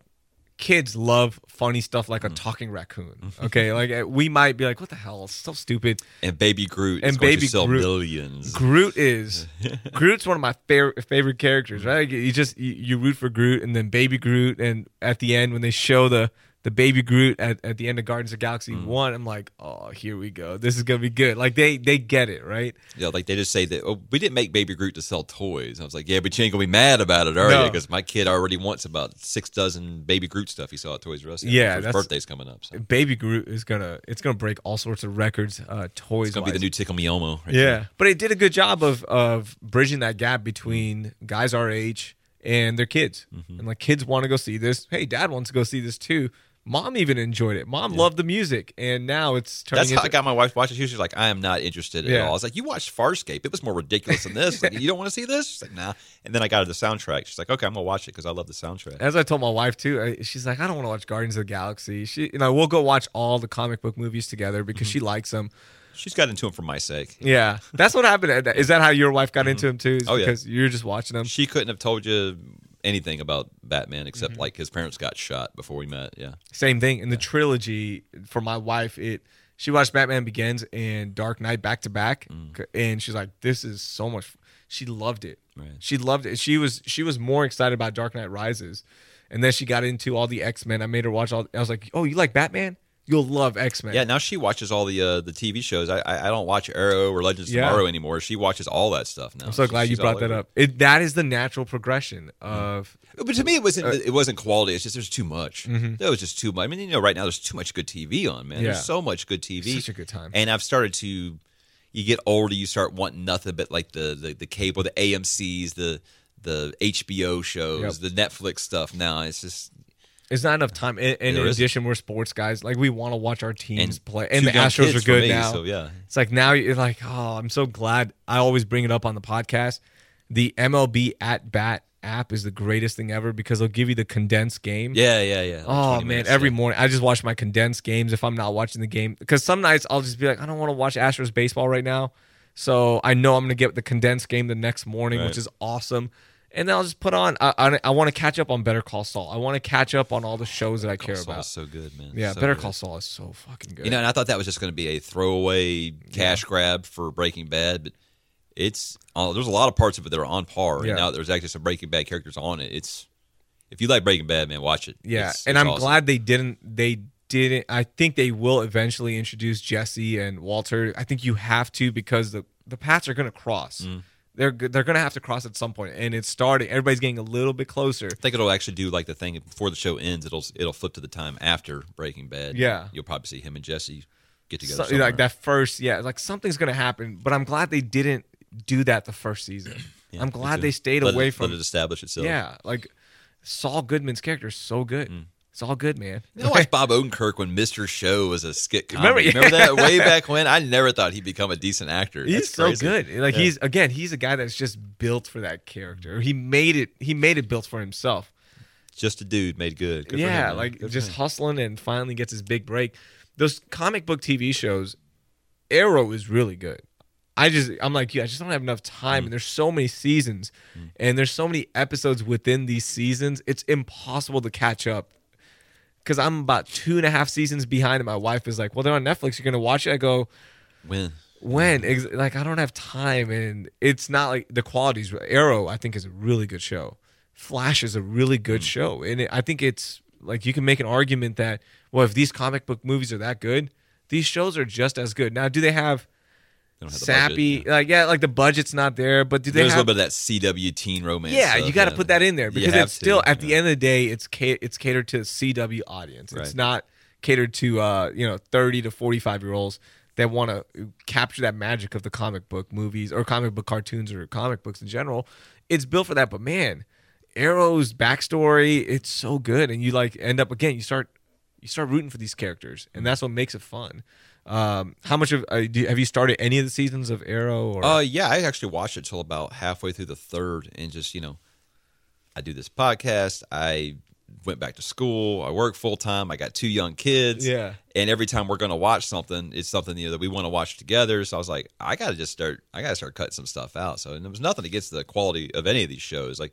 kids love funny stuff like a Mm. talking raccoon. Okay, like uh, we might be like, what the hell? It's so stupid. and Baby Groot And Baby sell Groot- millions. Groot is *laughs* Groot's one of my favorite favorite characters, right? You just you, you root for Groot, and then Baby Groot, and at the end when they show the the Baby Groot at, at the end of Guardians of Galaxy Mm. one, I'm like, oh, here we go. This is gonna be good. Like they they get it, right? Yeah, like they just say that oh, we didn't make Baby Groot to sell toys. I was like, yeah, but you ain't gonna be mad about it, are you? Because my kid already wants about six dozen Baby Groot stuff he saw at Toys R Us. Yeah, his birthday's coming up. So. Baby Groot is gonna it's gonna break all sorts of records, uh, toys. It's gonna be the new Tickle Me Elmo. right Yeah, there. but it did a good job of of bridging that gap between guys our age and their kids, Mm-hmm. and like kids want to go see this. Hey, dad wants to go see this too. Mom even enjoyed it. Mom loved the music, and now it's turning. That's how I got my wife watching. watch it. She was like, I am not interested at Yeah. all. I was like, You watched Farscape. It was more ridiculous than this. Like, *laughs* you don't want to see this? She's like, Nah. And then I got her the soundtrack. She's like, Okay, I'm going to watch it because I love the soundtrack. As I told my wife too, I, she's like, I don't want to watch Guardians of the Galaxy. She, you know, we'll go watch all the comic book movies together because Mm-hmm. she likes them. She's got into him for my sake. Yeah, that's what happened. Is that how your wife got into him too? Is Oh, yeah. because you're just watching them. She couldn't have told you anything about Batman except Mm-hmm. like his parents got shot before we met. Yeah. Same thing in the trilogy for my wife. It she watched Batman Begins and Dark Knight back to back, Mm. and she's like, "This is so much." She loved it. Right. She loved it. She was she was more excited about Dark Knight Rises, and then she got into all the X Men. I made her watch all. I was like, "Oh, you like Batman? You'll love X Men." Yeah, now she watches all the uh, the TV shows. I, I I don't watch Arrow or Legends of Yeah. Tomorrow anymore. She watches all that stuff now. I'm so glad you brought that up. It, that is the natural progression of it. But to me, it wasn't Uh, it wasn't quality. It's just there's too much. There was just too much. I mean, you know, right now there's too much good TV on, man. Mm-hmm. Yeah. There's so much good TV. Such a good time. And I've started to. You get older, you start wanting nothing but like the the, the cable, the AMC's, the the HBO shows, the Netflix stuff. Now it's just It's not enough time. And, and in addition, we're sports guys. Like we want to watch our teams And play. And the Astros are good me, now. so, yeah. It's like now you're like, oh, I'm so glad. I always bring it up on the podcast. The MLB at bat app is the greatest thing ever because they'll give you the condensed game. yeah, yeah, yeah. Like Oh man, minutes, every yeah. morning I just watch my condensed games if I'm not watching the game because some nights I'll just be like I don't want to watch Astros baseball right now, so I know I'm gonna get the condensed game the next morning, Right. which is awesome. And then I'll just put on. I I, I want to catch up on Better Call Saul. I want to catch up on all the shows that I care Saul's about. so good, man. Yeah, So Better good. Call Saul is so fucking good. You know, and I thought that was just going to be a throwaway cash grab for Breaking Bad, but it's uh, there's a lot of parts of it that are on par. Yeah. And now there's actually some Breaking Bad characters on it. It's if you like Breaking Bad, man, watch it. Yeah, It's- and it's I'm awesome. glad they didn't. They didn't. I think they will eventually introduce Jesse and Walter. I think you have to because the the paths are going to cross. Mm. They're they're going to have to cross at some point, and it's starting. Everybody's getting a little bit closer. I think it'll actually do like the thing before the show ends. It'll it'll flip to the time after Breaking Bad. Yeah. you'll probably see him and Jesse get together. So- like that first, yeah, like something's going to happen. But I'm glad they didn't do that the first season. *clears throat* Yeah, I'm glad they stayed Let away it, from. let it establish itself. yeah, like Saul Goodman's character is so good. Mm. It's all good, man. You know, like *laughs* Bob Odenkirk when Mr. Show was a skit Remember- comedy. Remember, that *laughs* way back when? I never thought he'd become a decent actor. He's That's so crazy. good. Like Yeah. he's again, he's a guy that's just built for that character. He made it. He made it built for himself. just a dude made good. Good yeah, him, like Good just hustling and finally gets his big break. Those comic book TV shows, Arrow is really good. I just I'm like you. I just don't have enough time, Mm. and there's so many seasons, and there's so many episodes within these seasons. It's impossible to catch up. Because I'm about two and a half seasons behind, and my wife is like, "Well, they're on Netflix. You're gonna watch it." I go, when when Ex- like I don't have time and it's not like the qualities Arrow I think is a really good show. Flash is a really good Mm. show and it, I think it's like you can make an argument that well if these comic book movies are that good, these shows are just as good. Now do they have don't have the sappy budget, yeah. like yeah like the budget's not there but do they There's a little bit of that CW teen romance. yeah, stuff, you got to yeah. put that in there because it's still to, at the end of the day, it's ca- it's catered to a CW audience. It's Right. not catered to uh you know thirty to forty five year olds that want to capture that magic of the comic book movies or comic book cartoons or comic books in general. It's built for that, but man, Arrow's backstory it's so good, and you like end up again. You start you start rooting for these characters, and that's what makes it fun. Um, how much of uh, do, have you started any of the seasons of Arrow? Or Uh, yeah, I actually watched it till about halfway through the third, and just you know, I do this podcast. I went back to school. I work full time. I got two young kids. Yeah. and every time we're to watch something, it's something you know that we want to watch together. So I was like, I got to just start. I got to start cutting some stuff out. So and there was nothing against the quality of any of these shows. Like,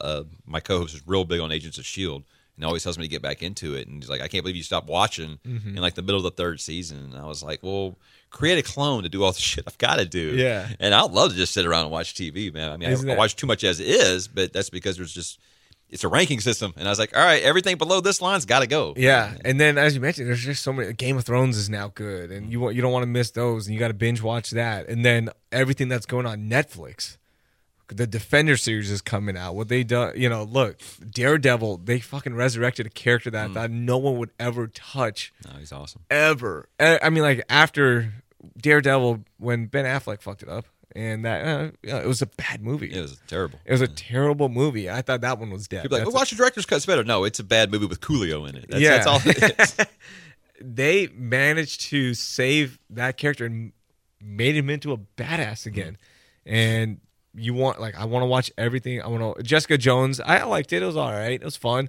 uh, my co-host is real big on Agents of Shield. And always tells me to get back into it, and he's like, "I can't believe you stopped watching Mm-hmm. in like the middle of the third season." And I was like, "Well, create a clone to do all the *laughs* shit I've got to do." Yeah. And I'd love to just sit around and watch TV, man. I mean, I, Isn't I that- watch too much as is, but that's because there's just it's a ranking system, and I was like, all right, everything below this line's got to go. Yeah, and then as you mentioned, there's just so many. Game of Thrones is now good, and you want you don't want to miss those, and you got to binge watch that, and then everything that's going on Netflix. The Defender series is coming out. What they done, you know, look, Daredevil, they fucking resurrected a character that I thought no one would ever touch, No, he's awesome. ever. Eh, I mean, like after Daredevil, when Ben Affleck fucked it up, and that uh, yeah, it was a bad movie. It was terrible. It was a terrible movie. I thought that one was dead. People like, well, watch the director's cut. It's better. No, it's a bad movie with Coolio in it. That's, Yeah. that's all it is. *laughs* they managed to save that character and made him into a badass again. And you want like I want to watch everything. I want to Jessica Jones. I liked it. It was all right. It was fun.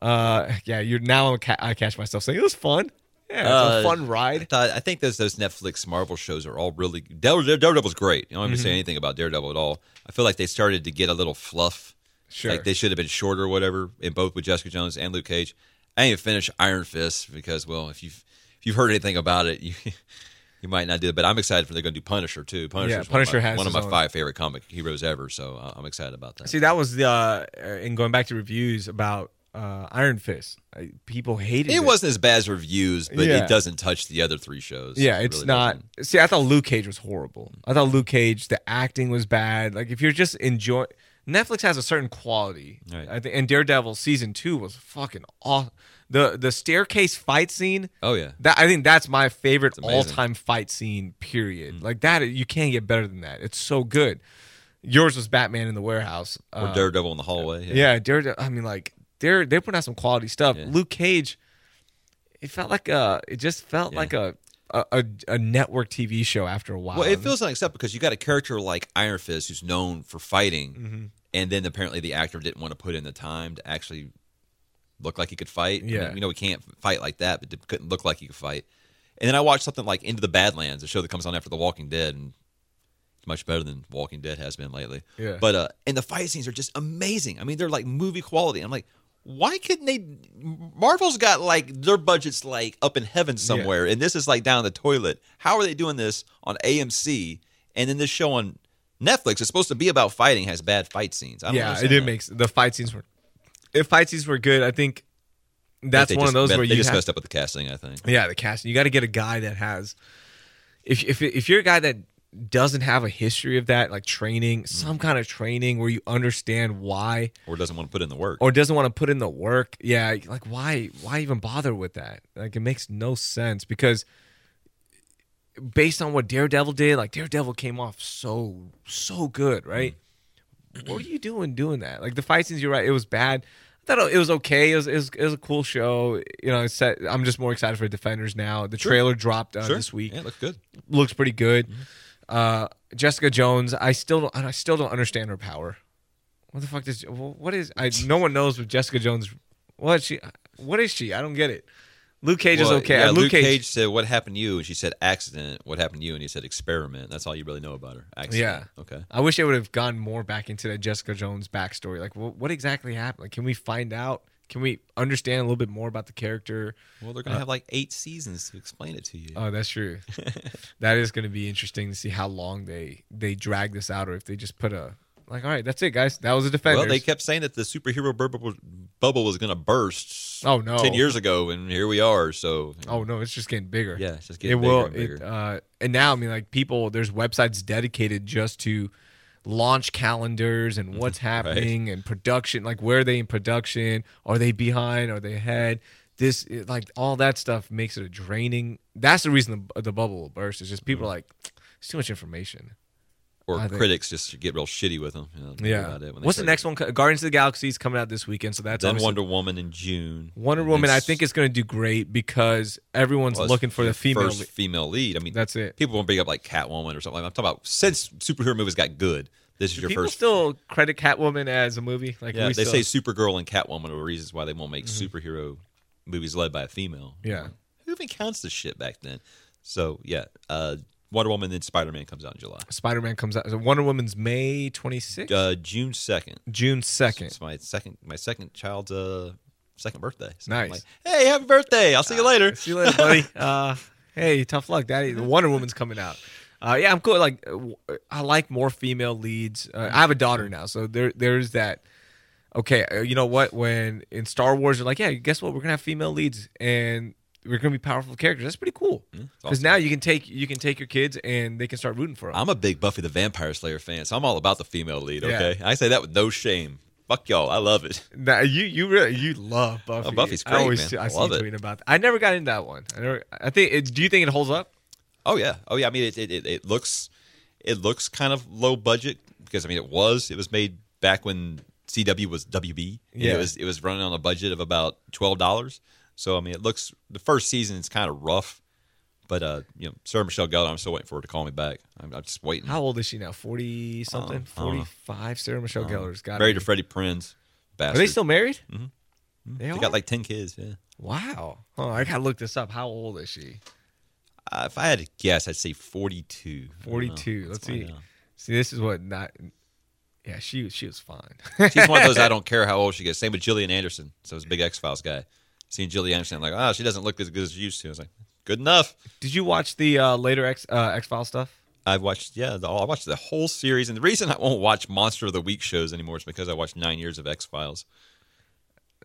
Uh, yeah. You're now ca- I catch myself saying it was fun. Yeah, it's Uh, a fun I, ride. thought, I think those those Netflix Marvel shows are all really Dare- Dare- Daredevil's great. You don't have Mm-hmm. to say anything about Daredevil at all. I feel like they started to get a little fluff. Sure. Like they should have been shorter or whatever in both with Jessica Jones and Luke Cage. I didn't even finish Iron Fist because well, if you've if you've heard anything about it, you *laughs* you might not do it. But I'm excited for they're going to do Punisher too. Punisher, Punisher one of my, has one of my own- five favorite comic heroes ever. So uh, I'm excited about that. See, that was the uh, in going back to reviews about uh, Iron Fist. People hated it. it wasn't as bad as reviews, but Yeah. it doesn't touch the other three shows. Yeah, It it's really not. doesn't. See, I thought Luke Cage was horrible. I thought Luke Cage, the acting was bad. Like if you're just enjoying. Netflix has a certain quality. Right. I think, and Daredevil season two was fucking awesome. The the staircase fight scene. Oh yeah. That I think that's my favorite all time fight scene. Period. Like that, you can't get better than that. It's so good. Yours was Batman in the warehouse. Or Uh, Daredevil in the hallway. yeah, Daredevil. I mean, like they're they're putting out some quality stuff. Yeah. Luke Cage, it felt like a. It just felt Yeah. like a, a a a network TV show after a while. Well, it feels unacceptable because you got a character like Iron Fist who's known for fighting, Mm-hmm. and then apparently the actor didn't want to put in the time to actually look like he could fight. I mean, Yeah. we know he can't fight like that, but it couldn't look like he could fight. And then I watched something like Into the Badlands, a show that comes on after The Walking Dead, and it's much better than Walking Dead has been lately. Yeah. But uh, and the fight scenes are just amazing. I mean, they're like movie quality. I'm like. Why couldn't they? Marvel's got like their budgets like up in heaven somewhere, and this is like down the toilet. How are they doing this on AMC and then this show on Netflix is supposed to be about fighting has bad fight scenes? I don't yeah, it understand did that. make the fight scenes were. If fight scenes were good, I think that's one just- of those where you just have, messed up with the casting. I think. yeah the casting. You got to get a guy that has. If if if you're a guy that doesn't have a history of that, like training, Mm. some kind of training where you understand why, or doesn't want to put in the work. or doesn't want to put in the work, yeah, like why why even bother with that? Like it makes no sense because based on what Daredevil did, like Daredevil came off so so good, right? What are you doing doing that? Like the fight scenes, you're right, it was bad. I thought it was okay. It was, it was, it was a cool show. You know, set, I'm just more excited for Defenders now. The trailer dropped uh, Sure. this week. Yeah, it looks good. Looks pretty good. Uh, Jessica Jones, I still don't, I still don't understand her power. What the fuck does what is I? No one knows what Jessica Jones. What she? What is she? I don't get it. Luke Cage is okay. Yeah, Uh, Luke, Cage. said, "What happened to you?" And she said, "Accident." What happened to you? And he said, "Experiment." That's all you really know about her. Accident. Yeah. Okay. I wish they would have gone more back into that Jessica Jones backstory. Like, what, what exactly happened? Like, can we find out? Can we understand a little bit more about the character? Well, they're gonna have like eight seasons to explain it to you. Oh, that's true. *laughs* that is going to be interesting to see how long they they drag this out, or if they just put a like, all right, that's it, guys. That was a defender. well, they kept saying that the superhero bubble, bubble was gonna burst. Oh, no. ten years ago, and here we are. So Oh no, it's just getting bigger. yeah, it's just it getting bigger will. and bigger. It, uh, and now, I mean, like people, there's websites dedicated just to launch calendars and *laughs* what's happening and production. Like, where are they in production? Are they behind? Are they ahead? This, it- like, all that stuff makes it a draining. That's the reason the, the bubble will burst. Is just people Mm-hmm. are like, it's too much information. Or I think- critics just get real shitty with them. You know, Yeah. about it when What's the next one? Guardians of the Galaxy is coming out this weekend, so that's Then Wonder Woman in June. Wonder And Woman. I think is going to do great because everyone's well, looking for the female. first lead. female lead. I mean, That's it. people won't bring up like Catwoman or something. I'm talking about since superhero movies got good. This is your People first. still credit Catwoman as a movie. Like yeah, they still, say Supergirl and Catwoman are reasons why they won't make superhero movies led by a female. Yeah. who even counts this shit back then? So yeah, uh, Wonder Woman then Spider Man comes out in July, Spider Man comes out. So Wonder Woman's May 26th, uh, June second. June 2nd. It's my second my second child's uh second birthday. So Nice. I'm like, hey, happy birthday! I'll see you later. See you later, buddy. *laughs* Uh, hey, tough luck, Daddy. The Wonder Woman's coming out. Uh, yeah, I'm cool. Like, I like more female leads. Uh, I have a daughter now, so there, there's that. Okay, uh, you know what? When in Star Wars, you're like, yeah, guess what? We're gonna have female leads, and we're gonna be powerful characters. That's pretty cool. Mm-hmm. Because awesome. now you can take you can take your kids and they can start rooting for them. I'm a big Buffy the Vampire Slayer fan, so I'm all about the female lead. Yeah. Okay, I say that with no shame. Fuck y'all, I love it. Nah, you you really you love oh, Buffy. Oh, Buffy's I great, always man. see- I, I see love it. tweeting about. That. I never got into that one. I never. I think. It, do you think it holds up? Oh yeah, oh yeah. I mean, it it, it, looks it looks kind of low budget because I mean it was it was made back when CW was WB. and Yeah. it was it was running on a budget of about twelve dollars. So I mean it looks the first season is kind of rough, but uh you know Sarah Michelle Gellar I'm still waiting for her to call me back. I'm, I'm just waiting. How old is she now? Forty something? I don't know. Forty five. Sarah Michelle Gellar's got. Married to Freddie Prinze. Are they still married? Mhm. They, They got like ten kids. Yeah. wow. Oh, I gotta look this up. How old is she? Uh, if I had to guess, I'd say forty-two. I don't know. 42. Let's see. out. See, this is what not. Yeah, she she was fine. She's one of those *laughs* I don't care how old she gets. Same with Gillian Anderson. So I was a big X Files guy. Seeing Gillian Anderson, I'm like, oh, she doesn't look as good as she used to. I was like, good enough. Did you watch the uh, later X uh, X File stuff? I've watched, yeah, the, I watched the whole series. And the reason I won't watch Monster of the Week shows anymore is because I watched nine years of X Files.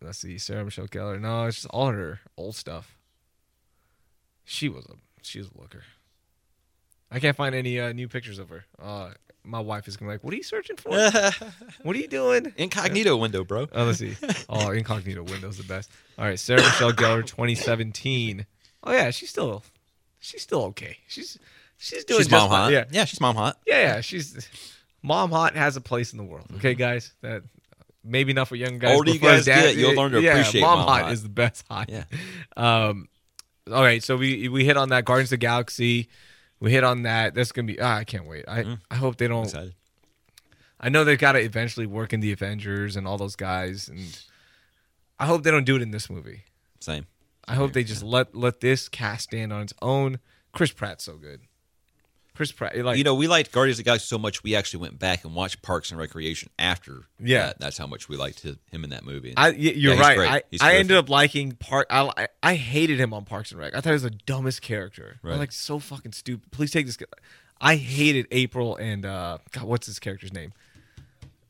Let's see, Sarah Michelle Gellar. No, it's just all her old stuff. She was a she was a looker. I can't find any uh, new pictures of her. Uh, my wife is gonna be like, "What are you searching for? *laughs* what are you doing?" Incognito window, bro. Oh, let's see. *laughs* Oh, incognito window's the best. All right, Sarah Michelle Gellar, 2017. Oh yeah, she's still, she's still okay. She's she's doing She's mom fine. hot. Yeah, yeah, she's mom hot. yeah, yeah. She's mom hot has a place in the world. Okay, guys. That maybe not for young guys. Older you guys get, you'll learn to yeah, appreciate mom, mom hot, hot. is the best hot. Yeah. Um. All right, so we we hit on that Guardians of the Galaxy. We hit on that. That's gonna be. Ah, I can't wait. I I hope they don't. Excited. I know they've got to eventually work in the Avengers and all those guys, and I hope they don't do it in this movie. Same. I hope they just let let this cast stand on its own. Chris Pratt's so good. Chris Pratt, like you know, we liked Guardians of the Galaxy so much we actually went back and watched Parks and Recreation after. Yeah. that. that's how much we liked him him in that movie. I, y- you're he's right. I, I ended up liking Park. I, I I hated him on Parks and Rec. I thought he was the dumbest character. I'm like so fucking stupid. Please take this. I hated April and uh, God, what's his character's name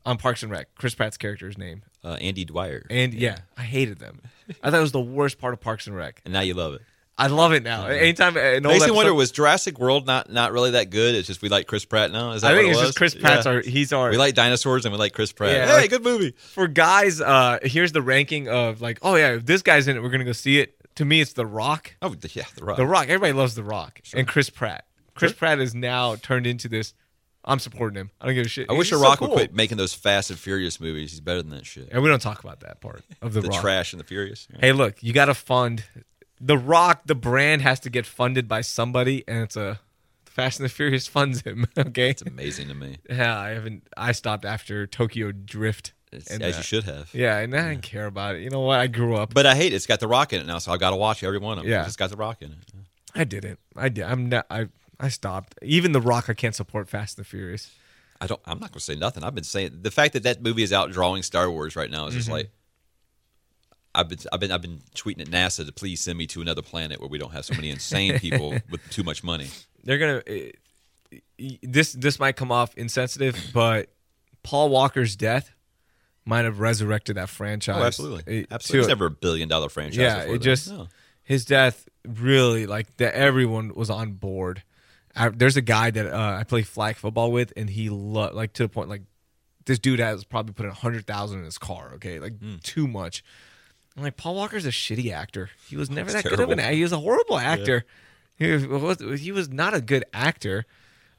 on Parks and Rec? Chris Pratt's character's name. uh, Andy Dwyer, And yeah, I hated them. I thought it was the worst part of Parks and Rec. and now you love it. I love it now. Anytime an old me wonder was Jurassic World not not really that good? It's just we like Chris Pratt now. Is that I think it it's was? just Chris Pratt's Yeah. our he's our We like dinosaurs and we like Chris Pratt. Yeah, hey, like- good movie. for guys. Uh, here's the ranking of like, oh yeah, if this guy's in it, we're gonna go see it. To me, it's The Rock. Oh yeah, the Rock. The Rock. Everybody loves The Rock and Chris Pratt. Chris Pratt is now turned into this. I'm supporting him. I don't give a shit. I wish He's The so Rock cool. would quit making those Fast and Furious movies. He's better than that shit. And we don't talk about that part of The, *laughs* The Rock. trash and the Furious. Yeah. Hey, look, you got to fund The Rock. The brand has to get funded by somebody, and it's a Fast and the Furious funds him. *laughs* Okay. It's amazing to me. Yeah, I haven't. I stopped after Tokyo Drift. And, as uh, you should have. Yeah, and I didn't care about it. You know what? I grew up. But I hate it. It's got The Rock in it now, so I got to watch every one of them. Yeah. It's got The Rock in it. I didn't. I did. I'm not. I I stopped. Even The Rock, I can't support Fast and the Furious. I don't. I'm not going to say nothing. I've been saying the fact that that movie is outdrawing Star Wars right now is Mm-hmm. just like. I've been I've been I've been tweeting at NASA to please send me to another planet where we don't have so many insane *laughs* people with too much money. They're gonna. uh, this this might come off insensitive, but Paul Walker's death might have resurrected that franchise. Oh, absolutely, uh, absolutely. It's never a billion dollar franchise. yeah, before it just No. his death really like that. Everyone was on board. I, there's a guy that uh, I play flag football with, and he lo- like to the point like this dude has probably put a hundred thousand in his car. Okay, like Hmm. too much. I'm like Paul Walker's a shitty actor. He was never He's that good of an actor. He was a horrible actor. He, was, he was not a good actor.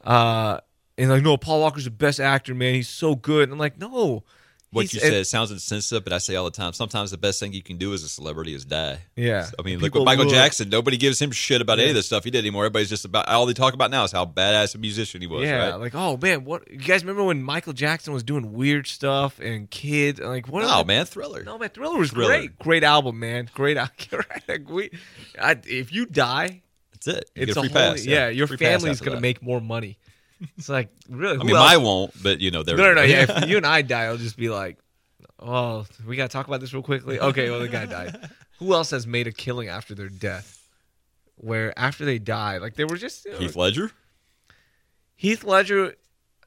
Uh, and like, no, Paul Walker's the best actor, man. He's so good. I'm like, no. What He's- you said sounds insensitive, but I say all the time. Sometimes the best thing you can do as a celebrity is die. Yeah. I mean, look what Michael look- Jackson. Nobody gives him shit about any of the stuff he did anymore. Everybody's just about all they talk about now is how badass a musician he was. Yeah, right? like oh man, what you guys remember when Michael Jackson was doing weird stuff and kids like what? no, Oh, man, Thriller. no man, Thriller was Thriller. great, great album, man, great. *laughs* Like, we, I, if you die, That's it. You it's get a free whole, pass. Yeah, your Free family's gonna that. make more money. It's like really. I mean, else- I won't, but you know, they're No, no, no. *laughs* Yeah, if you and I die, I'll just be like, oh, we gotta talk about this real quickly. Okay, well the guy died. Who else has made a killing after their death? Where after they die, like they were just you know, Heath Ledger. Heath Ledger.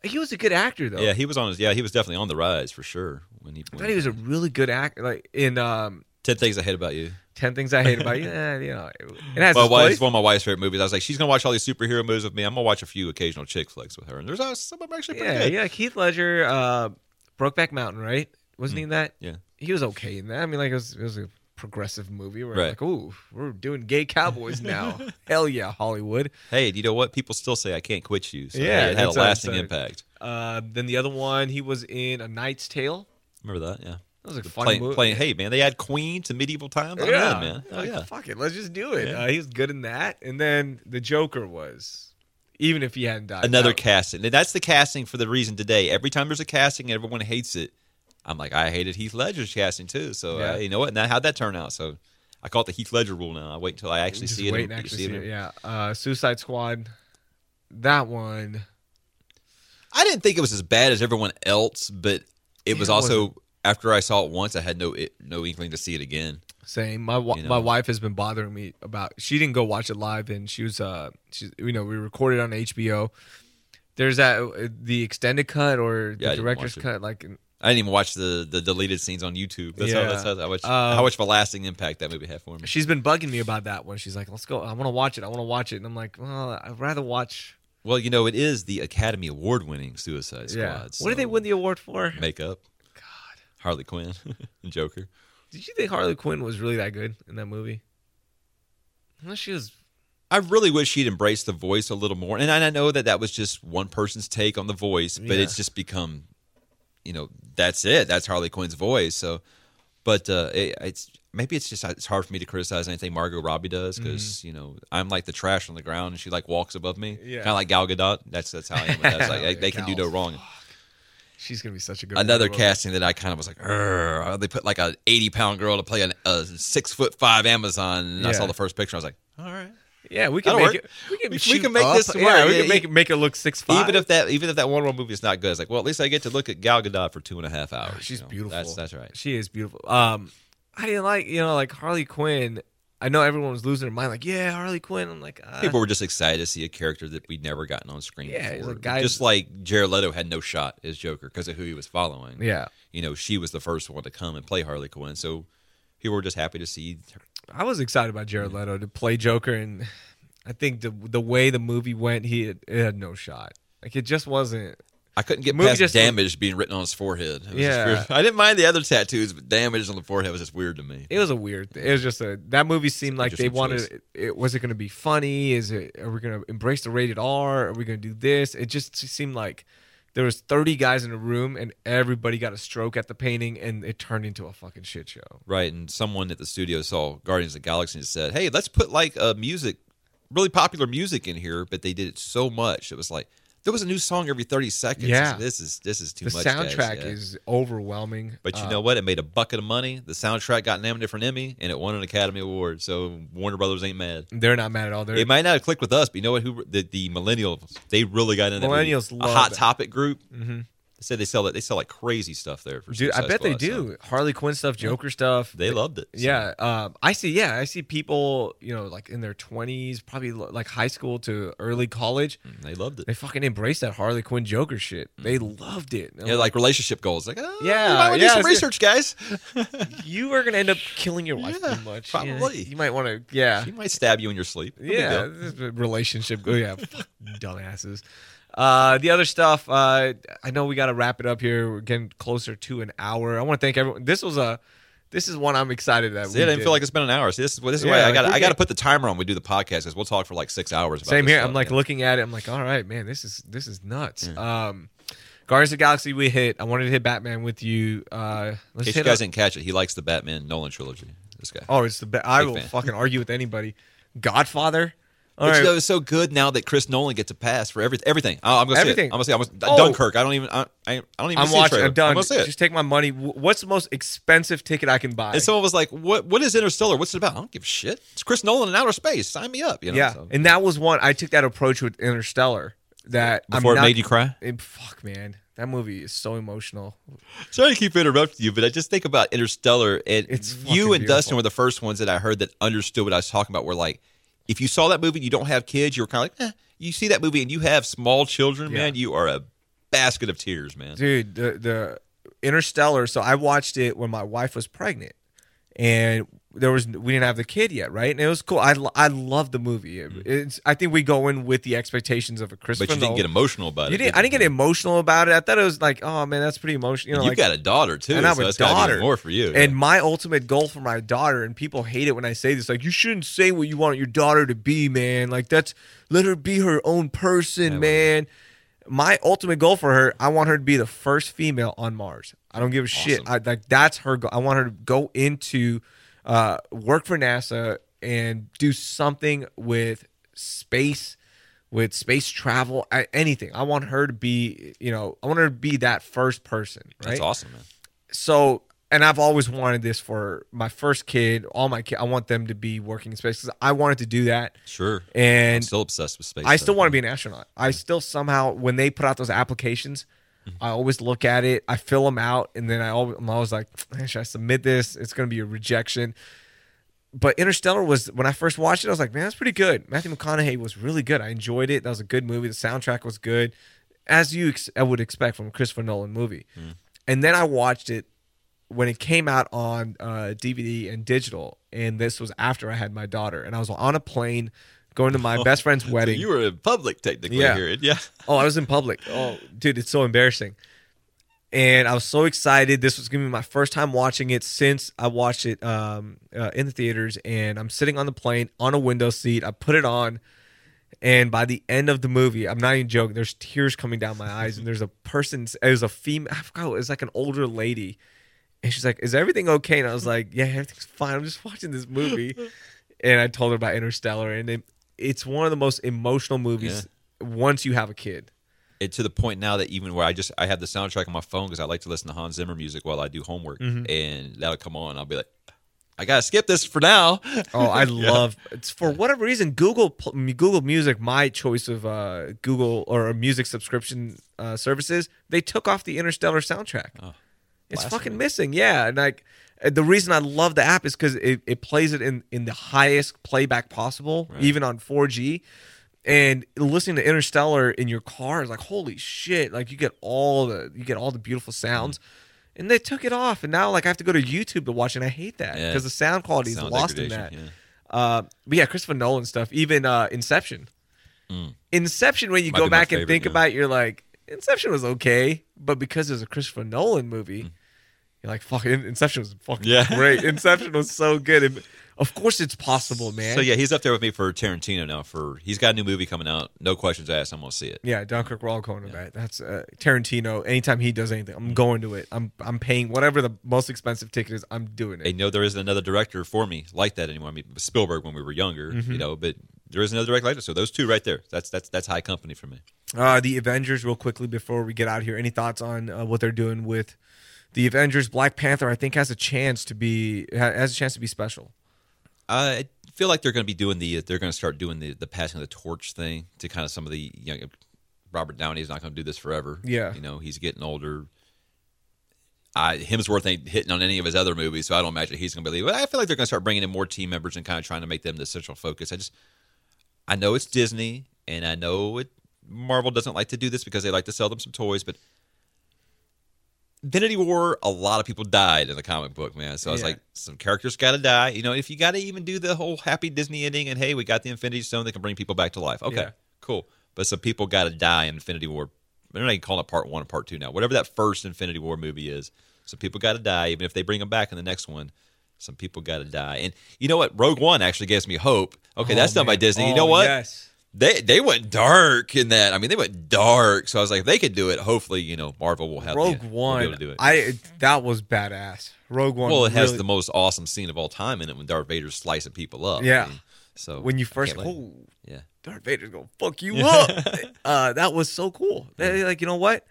He was a good actor though. Yeah, he was on his. Yeah, he was definitely on the rise for sure. When he, I thought he was a really good actor. Like in um, Ten Things I Hate About You. Ten Things I Hate About You. Yeah, *laughs* you know, it has Well, its well, it's one of my wife's favorite movies. I was like, she's gonna watch all these superhero movies with me. I'm gonna watch a few occasional chick flicks with her, and there's uh, some of them actually pretty Yeah, good. yeah. Heath Ledger, uh, Brokeback Mountain, right? Wasn't he in that? Yeah. He was okay in that. I mean, like it was, it was a progressive movie. We're Right. like, ooh, we're doing gay cowboys now. *laughs* Hell yeah, Hollywood. Hey, do you know what? People still say I can't quit you. So Yeah, it had a that's what I'm lasting impact. Uh, then the other one, he was in A Knight's Tale. Remember that? Yeah. That was a fun Playing, movie. playing, hey man, they add Queen to medieval times. I'm yeah, in, man. Oh Like, yeah. Fuck it, let's just do it. Yeah. Uh, he was good in that. And then the Joker was, even if he hadn't died, Another that- casting. And that's the casting for the reason today. Every time there's a casting, everyone hates it. I'm like, I hated Heath Ledger's casting too. So Yeah. uh, you know what? Now how'd that turn out? So I call it the Heath Ledger rule now. I wait until I actually just see it. wait in- and actually see it it. Yeah, uh, Suicide Squad. That one, I didn't think it was as bad as everyone else, but it was Yeah, it also after I saw it once, I had no it, no inkling to see it again. same. My You know. my wife has been bothering me about. She didn't go watch it live, and she was uh, she's you know we recorded on HBO. There's that uh, the extended cut or the didn't director's cut, like I didn't even watch the the deleted scenes on YouTube. That's Yeah. how, that's how, how much Uh, how much of a lasting impact that movie had for me. she's been bugging me about that one. She's like, "Let's go. I want to watch it. I want to watch it." And I'm like, "Well, I'd rather watch." Well, you know, it is the Academy Award winning Suicide Squad. Yeah. What did they win the award for? Makeup. Harley Quinn *laughs* and Joker. Did you think Harley Quinn was really that good in that movie? Unless she was. I really wish she'd embraced the voice a little more. And I I know that that was just one person's take on the voice, but Yeah. it's just become, you know, that's it. That's Harley Quinn's voice. So, but uh, it, it's maybe it's just it's hard for me to criticize anything Margot Robbie does because you know I'm like the trash on the ground and she like walks above me, Mm-hmm. Yeah. kind of like Gal Gadot. That's that's how I am. That's like *laughs* Yeah, they can do no wrong. She's gonna be such a good. Another casting that I kind of was like, "Urgh." they put like a 80 pound girl to play an, a six foot five Amazon. And I saw the first picture. I was like, all right. Yeah, we can That'll make work. it. We can, We- we can make up. this Yeah, work. we Yeah, can make it make it look six five. Even if that even if that Wonder Woman movie is not good, it's like, well, at least I get to look at Gal Gadot for two and a half hours. she's you know? beautiful. That's that's right. She is beautiful. Um, I didn't like you know like Harley Quinn. I know everyone was losing their mind. Like, yeah, Harley Quinn. I'm like, uh, People were just excited to see a character that we'd never gotten on screen Yeah, before. a guy- just like Jared Leto had no shot as Joker because of who he was following. yeah. You know, she was the first one to come and play Harley Quinn, so people were just happy to see. her. I was excited about Jared Leto to play Joker, and I think the the way the movie went, he had, it had no shot. Like it just wasn't. I couldn't get Movie past just- damage being written on his forehead. It was just Yeah. weird. I didn't mind the other tattoos, but damage on the forehead was just weird to me. It was a weird. thing. It was just a that movie seemed like they Interesting wanted. choice. It, it was it going to be funny? Is it? Are we going to embrace the rated R? Are we going to do this? It just seemed like there was 30 guys in a room and everybody got a stroke at the painting and it turned into a fucking shit show. Right, and someone at the studio saw Guardians of the Galaxy and said, "Hey, let's put like a music, really popular music in here." But they did it so much; it was like there was a new song every thirty seconds. Yeah. this is this is too the much. The soundtrack Yeah. is overwhelming. But you Uh, know what? It made a bucket of money. The soundtrack got nominated for an Emmy, and it won an Academy Award. So Warner Brothers ain't mad. they're not mad at all. They're It might not have clicked with us, but you know what? Who the, the millennials? They really got in that movie. Millennials a hot it. topic group. hmm They said they sell that they sell like crazy stuff there. For Dude, I bet they Squad, so do. Harley Quinn stuff, Joker stuff. They loved it. So, Yeah, um, I see. Yeah, I see people, you know, like in their twenties, probably like high school to early college. they loved it. They fucking embraced that Harley Quinn Joker shit. They loved it. I'm Mm-hmm. Yeah, like relationship goals. Like, oh, Yeah, you yeah, do some research, guys. *laughs* you are gonna end up killing your wife Yeah, pretty much. Yeah, probably. you might want to. Yeah, She might stab you in your sleep. No yeah. deal. this is a relationship. Oh yeah, *laughs* dumbasses. Uh, the other stuff. Uh, I know we got to wrap it up here. We're getting closer to an hour. I want to thank everyone. This was a. This is one I'm excited that. See, we I didn't did. feel like it's been an hour. See, this is this is Yeah, why I got I got to put the timer on. We do the podcast because we'll talk for like six hours. About Same here. stuff, I'm like yeah. looking at it. I'm like, all right, man, this is this is nuts. Um, Guardians of the Galaxy, we hit. I wanted to hit Batman with you. Uh, In let's case you guys up- didn't catch it, he likes the Batman Nolan trilogy. This guy. oh, it's the. Ba- I Big will fan. fucking argue with anybody. Godfather. All Which right. so good now that Chris Nolan gets a pass for everything. Everything. Oh, I'm gonna say Everything. it. I'm gonna say. I'm gonna, Oh. Dunkirk. I don't even. I, I I don't even. I'm see watching. I'm done. I'm it. Just take my money. What's the most expensive ticket I can buy? and someone was like, "What? What is Interstellar? What's it about?" I don't give a shit. It's Chris Nolan in outer space. Sign me up. You know. yeah, so. and that was one. I took that approach with Interstellar. That Before I'm it not, made you cry. it- fuck, man, that movie is so emotional. Sorry to keep interrupting you, but I just think about Interstellar, and It's you and beautiful. Dustin were the first ones that I heard that understood what I was talking about. Were like, if you saw that movie and you don't have kids, you were kind of like, eh. You see that movie and you have small children, Yeah. man, you are a basket of tears, man. dude the the interstellar so i watched it when my wife was pregnant and there was we didn't have the kid yet, right? And it was cool. I I loved the movie. It- mm. It's I think we go in with the expectations of a Christopher. But you didn't Nolan. get emotional about You it. didn't, I didn't get emotional about it. I thought it was like, oh man, that's pretty emotional. You know, You like, got a daughter too, and I have so a that's gotta be daughter more for you. And my ultimate goal for my daughter, and people hate it when I say this, like you shouldn't say what you want your daughter to be, man. Like that's let her be her own person, Yeah, man. My ultimate goal for her, I want her to be the first female on Mars. I don't give a shit. I, like that's her. Goal. I want her to go into uh, work for NASA and do something with space, with space travel, I, anything. I want her to be, you know, I want her to be that first person. Right That's awesome, man. so and I've always wanted this for my first kid, all my kids. I want them to be working in space because I wanted to do that, Sure. I'm and still obsessed with space. I still want to be an astronaut. I still somehow, when they put out those applications, Mm-hmm. I always look at it, I fill them out, and then I always, I'm always like, "Man, should I submit this? It's going to be a rejection. But Interstellar was when I first watched it, I was like, man, that's pretty good. Matthew McConaughey was really good. I enjoyed it. That was a good movie. The soundtrack was good, as you ex- I would expect from a Christopher Nolan movie. And then I watched it when it came out on uh, DVD and digital, and this was after I had my daughter, and I was on a plane going to my *laughs* best friend's So wedding. you were in public technically Yeah. here. Yeah. *laughs* Oh, I was in public. Oh, dude, it's so embarrassing. And I was so excited. This was gonna be my first time watching it since I watched it um, uh, in the theaters. And I'm sitting on the plane on a window seat. I put it on, and by the end of the movie, I'm not even joking. There's tears coming down my eyes, and there's a person. It was a female. I forgot. It was like an older lady, and she's like, "Is everything okay?" And I was like, "Yeah, everything's fine. I'm just watching this movie." *laughs* and I told her about Interstellar, and it, it's one of the most emotional movies once you have a kid. it to the point now that even where I just I have the soundtrack on my phone because I like to listen to Hans Zimmer music while I do homework, Mm-hmm. and that'll come on. I'll be like, I gotta skip this for now. Oh, I *laughs* love it's for whatever reason Google Google Music, my choice of uh, Google or music subscription uh, services, they took off the Interstellar soundtrack. Oh, blasphemy. fucking missing. Yeah, and like uh, the reason I love the app is because it, it plays it in in the highest playback possible, even on 4G. And listening to Interstellar in your car is like holy shit! Like you get all the you get all the beautiful sounds. And they took it off, and now like I have to go to YouTube to watch, it, and I hate that Yeah. because the sound quality is lost in that. degradation, Uh, but yeah, Christopher Nolan stuff. Even uh, Inception. Inception, when you Mm. Might go back and think yeah. about, it, you're like, Inception was okay, but because it's a Christopher Nolan movie, Mm. you're like, fuck, In- Inception was fucking Yeah. great. *laughs* Inception was so good. And of course, it's possible, man. So yeah, he's up there with me for Tarantino now. For he's got a new movie coming out. No questions asked. I'm gonna see it. Yeah, Dunkirk. We're all going to that. That's uh, Tarantino. Anytime he does anything, I'm going to it. I'm I'm paying whatever the most expensive ticket is. I'm doing it. I know there isn't another director for me like that anymore. I mean, Spielberg when we were younger, Mm-hmm. you know, but there is another direct like that. So those two right there, that's that's that's high company for me. Uh, the Avengers, real quickly before we get out here. Any thoughts on uh, what they're doing with the Avengers? Black Panther, I think, has a chance to be has a chance to be special. I feel like they're going to be doing the they're going to start doing the the passing of the torch thing to kind of some of the young Robert Downey is not going to do this forever. Yeah. you know he's getting older. I Hemsworth ain't hitting on any of his other movies, so I don't imagine he's going to be. But I feel like they're going to start bringing in more team members and kind of trying to make them the central focus. I just I know it's Disney and I know it Marvel doesn't like to do this because they like to sell them some toys, but Infinity War, a lot of people died in the comic book, man. So I was Yeah. like, some characters got to die. You know, if you got to even do the whole happy Disney ending and hey, we got the Infinity Stone that can bring people back to life. Okay, Yeah. cool. But some people got to die in Infinity War. They're not even calling it part one and part two now. Whatever that first Infinity War movie is, some people got to die. Even if they bring them back in the next one, some people got to die. And you know what? Rogue One actually gives me hope. Okay, Oh, that's done by man. Disney. You Oh, know what? Yes. They they went dark in that. I mean, they went dark. So I was like, if they could do it, hopefully, you know, Marvel will have Rogue the, One. able to do it. I that was badass. Rogue One. well, it has really- the most awesome scene of all time in it when Darth Vader's slicing people up. Yeah. I mean, so when you first oh yeah, Darth Vader's gonna fuck you *laughs* up. uh, that was so cool. They- like you know what?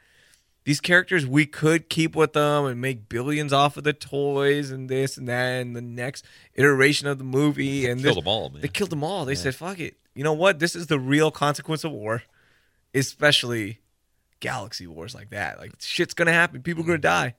These characters we could keep with them and make billions off of the toys and this and that and the next iteration of the movie and killed this- them all, man. They killed them all. They said, "Fuck it." You know what? This is the real consequence of war, especially galaxy wars like that. Like shit's gonna happen. People are gonna die.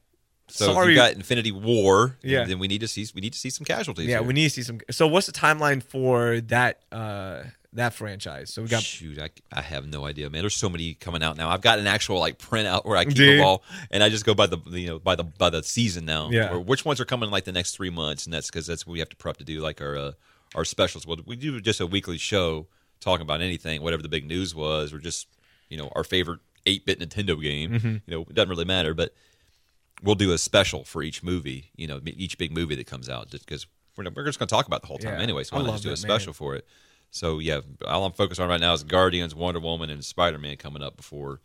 so if Sorry. you got Infinity War, Yeah. then we need to see we need to see some casualties. Yeah, here. we need to see some. So, what's the timeline for that uh that franchise. So we got Shoot, I, I have no idea, man. There's so many coming out now. I've got an actual like printout where I keep Dude. them all, and I just go by the you know by the by the season now. Yeah. Or which ones are coming like the next three months, and that's because that's what we have to prep to do like our uh, our specials. Well, we do just a weekly show talking about anything, whatever the big news was, or just you know our favorite eight bit Nintendo game. Mm-hmm. You know, it doesn't really matter, but we'll do a special for each movie. You know, each big movie that comes out, just because we're, we're just going to talk about it the whole time Yeah. anyway. So why not just do a man. special for it? So yeah, all I'm focused on right now is Guardians, Wonder Woman, and Spider Man coming up before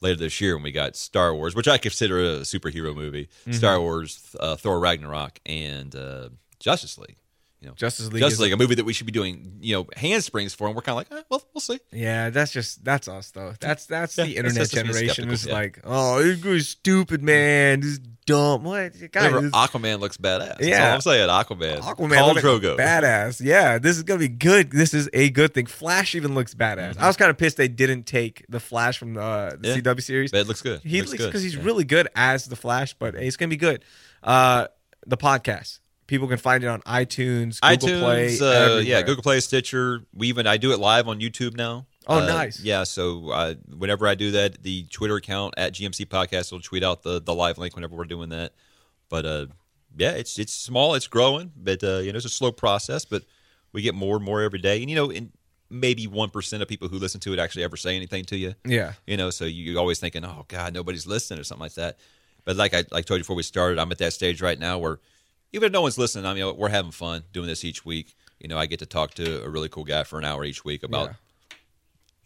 later this year when we got Star Wars, which I consider a superhero movie. Mm-hmm. Star Wars, uh, Thor Ragnarok, and uh, Justice League. You know, Justice League. Justice League, a movie that we should be doing, you know, handsprings for, and we're kind of like, eh, well, we'll see. Yeah, that's just that's us though. That's that's Yeah, the internet generation. It's yeah. like, oh, this guy's stupid, man. This is dumb. What, guys? Remember, Aquaman looks badass. Yeah. I'm saying. Aquaman. Aquaman, look Drogo. badass. Yeah, this is gonna be good. This is a good thing. Flash even looks badass. I was kind of pissed they didn't take the Flash from the, uh, the Mm-hmm. Yeah. CW series. But it looks good. He looks because he's really good as the Flash, but hey, it's gonna be good. Uh, the podcast. People can find it on iTunes, Google iTunes, Play, uh, yeah. Google Play, Stitcher. We even I do it live on YouTube now. Oh, Uh, nice. Yeah, so uh, whenever I do that, the Twitter account at GMC Podcast will tweet out the the live link whenever we're doing that. But uh, yeah, it's it's small, it's growing, but uh, you know it's a slow process, but we get more and more every day. And you know, and maybe one percent of people who listen to it actually ever say anything to you. Yeah. You know, so you- you're always thinking, oh God, nobody's listening or something like that. But like I like told you before we started, I'm at that stage right now where even if no one's listening, I mean, we're having fun doing this each week. You know, I get to talk to a really cool guy for an hour each week about Yeah.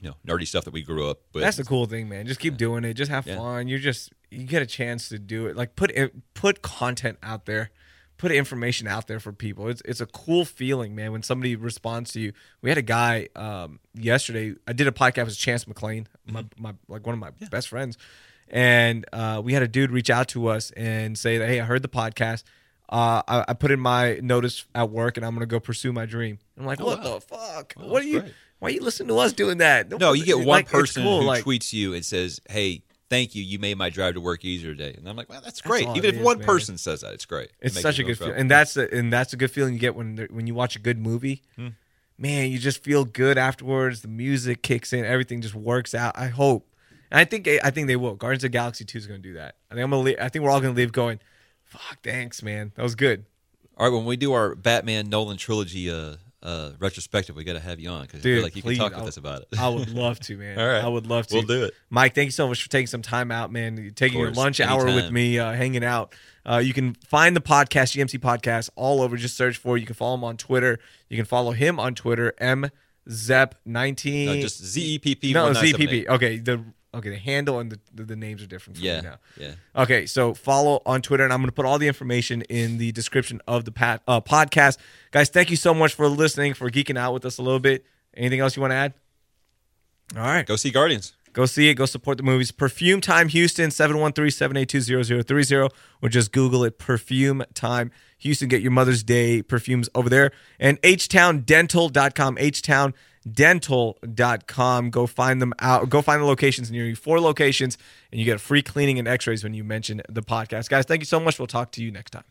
you know nerdy stuff that we grew up with. That's the cool thing, man. Just keep doing it. Just have Yeah. fun. You just you get a chance to do it. Like put it, put content out there, put information out there for people. It's it's a cool feeling, man. When somebody responds to you. We had a guy um, yesterday. I did a podcast with Chance McLean, my Mm-hmm. my like one of my best friends, and uh, we had a dude reach out to us and say that hey, I heard the podcast. Uh, I, I put in my notice at work, and I'm gonna go pursue my dream. I'm like, Oh, what wow. the fuck? Oh, what are you? great. Why are you listening to us doing that? no, you get one Like, person cool, who like- tweets you and says, "Hey, thank you, you made my drive to work easier today," and I'm like, "Well, that's That's great." all Even if is, one man. person says that, it's great. It It's makes such a good feeling, and that's a, and that's a good feeling you get when when you watch a good movie. Hmm. Man, you just feel good afterwards. The music kicks in, everything just works out. I hope, and I think I think they will. Guardians of the Galaxy Two is going to do that. I think I'm gonna. Leave, I think we're all going to leave going. Fuck, thanks, man. That was good. All right, when we do our Batman Nolan trilogy uh, uh, retrospective, we got to have you on because I feel like you please, can talk with I'll- us about it. I would *laughs* love to, man. All right. I would love to. We'll do it. Mike, thank you so much for taking some time out, man. You're taking your course. lunch hour with me, uh, hanging out. Uh, you can find the podcast, GMC Podcast, all over. Just search for it. You can follow him on Twitter. You can follow him on Twitter, M Zep nineteen. No, just Z E P P. No, ZPP. Okay, the okay, the handle and the, the, the names are different for Yeah, me now. yeah. Okay, so follow on Twitter, and I'm going to put all the information in the description of the pat, uh, podcast. Guys, thank you so much for listening, for geeking out with us a little bit. Anything else you want to add? All right. Go see Guardians. Go see it. Go support the movies. Perfume Time Houston, 713-782-0030, or just Google it, Perfume Time Houston. Get your Mother's Day perfumes over there. And htowndental.com, htowndental.com. Go find them out. Go find the locations near you. Four locations, and you get a free cleaning and x-rays when you mention the podcast. Guys, thank you so much. We'll talk to you next time.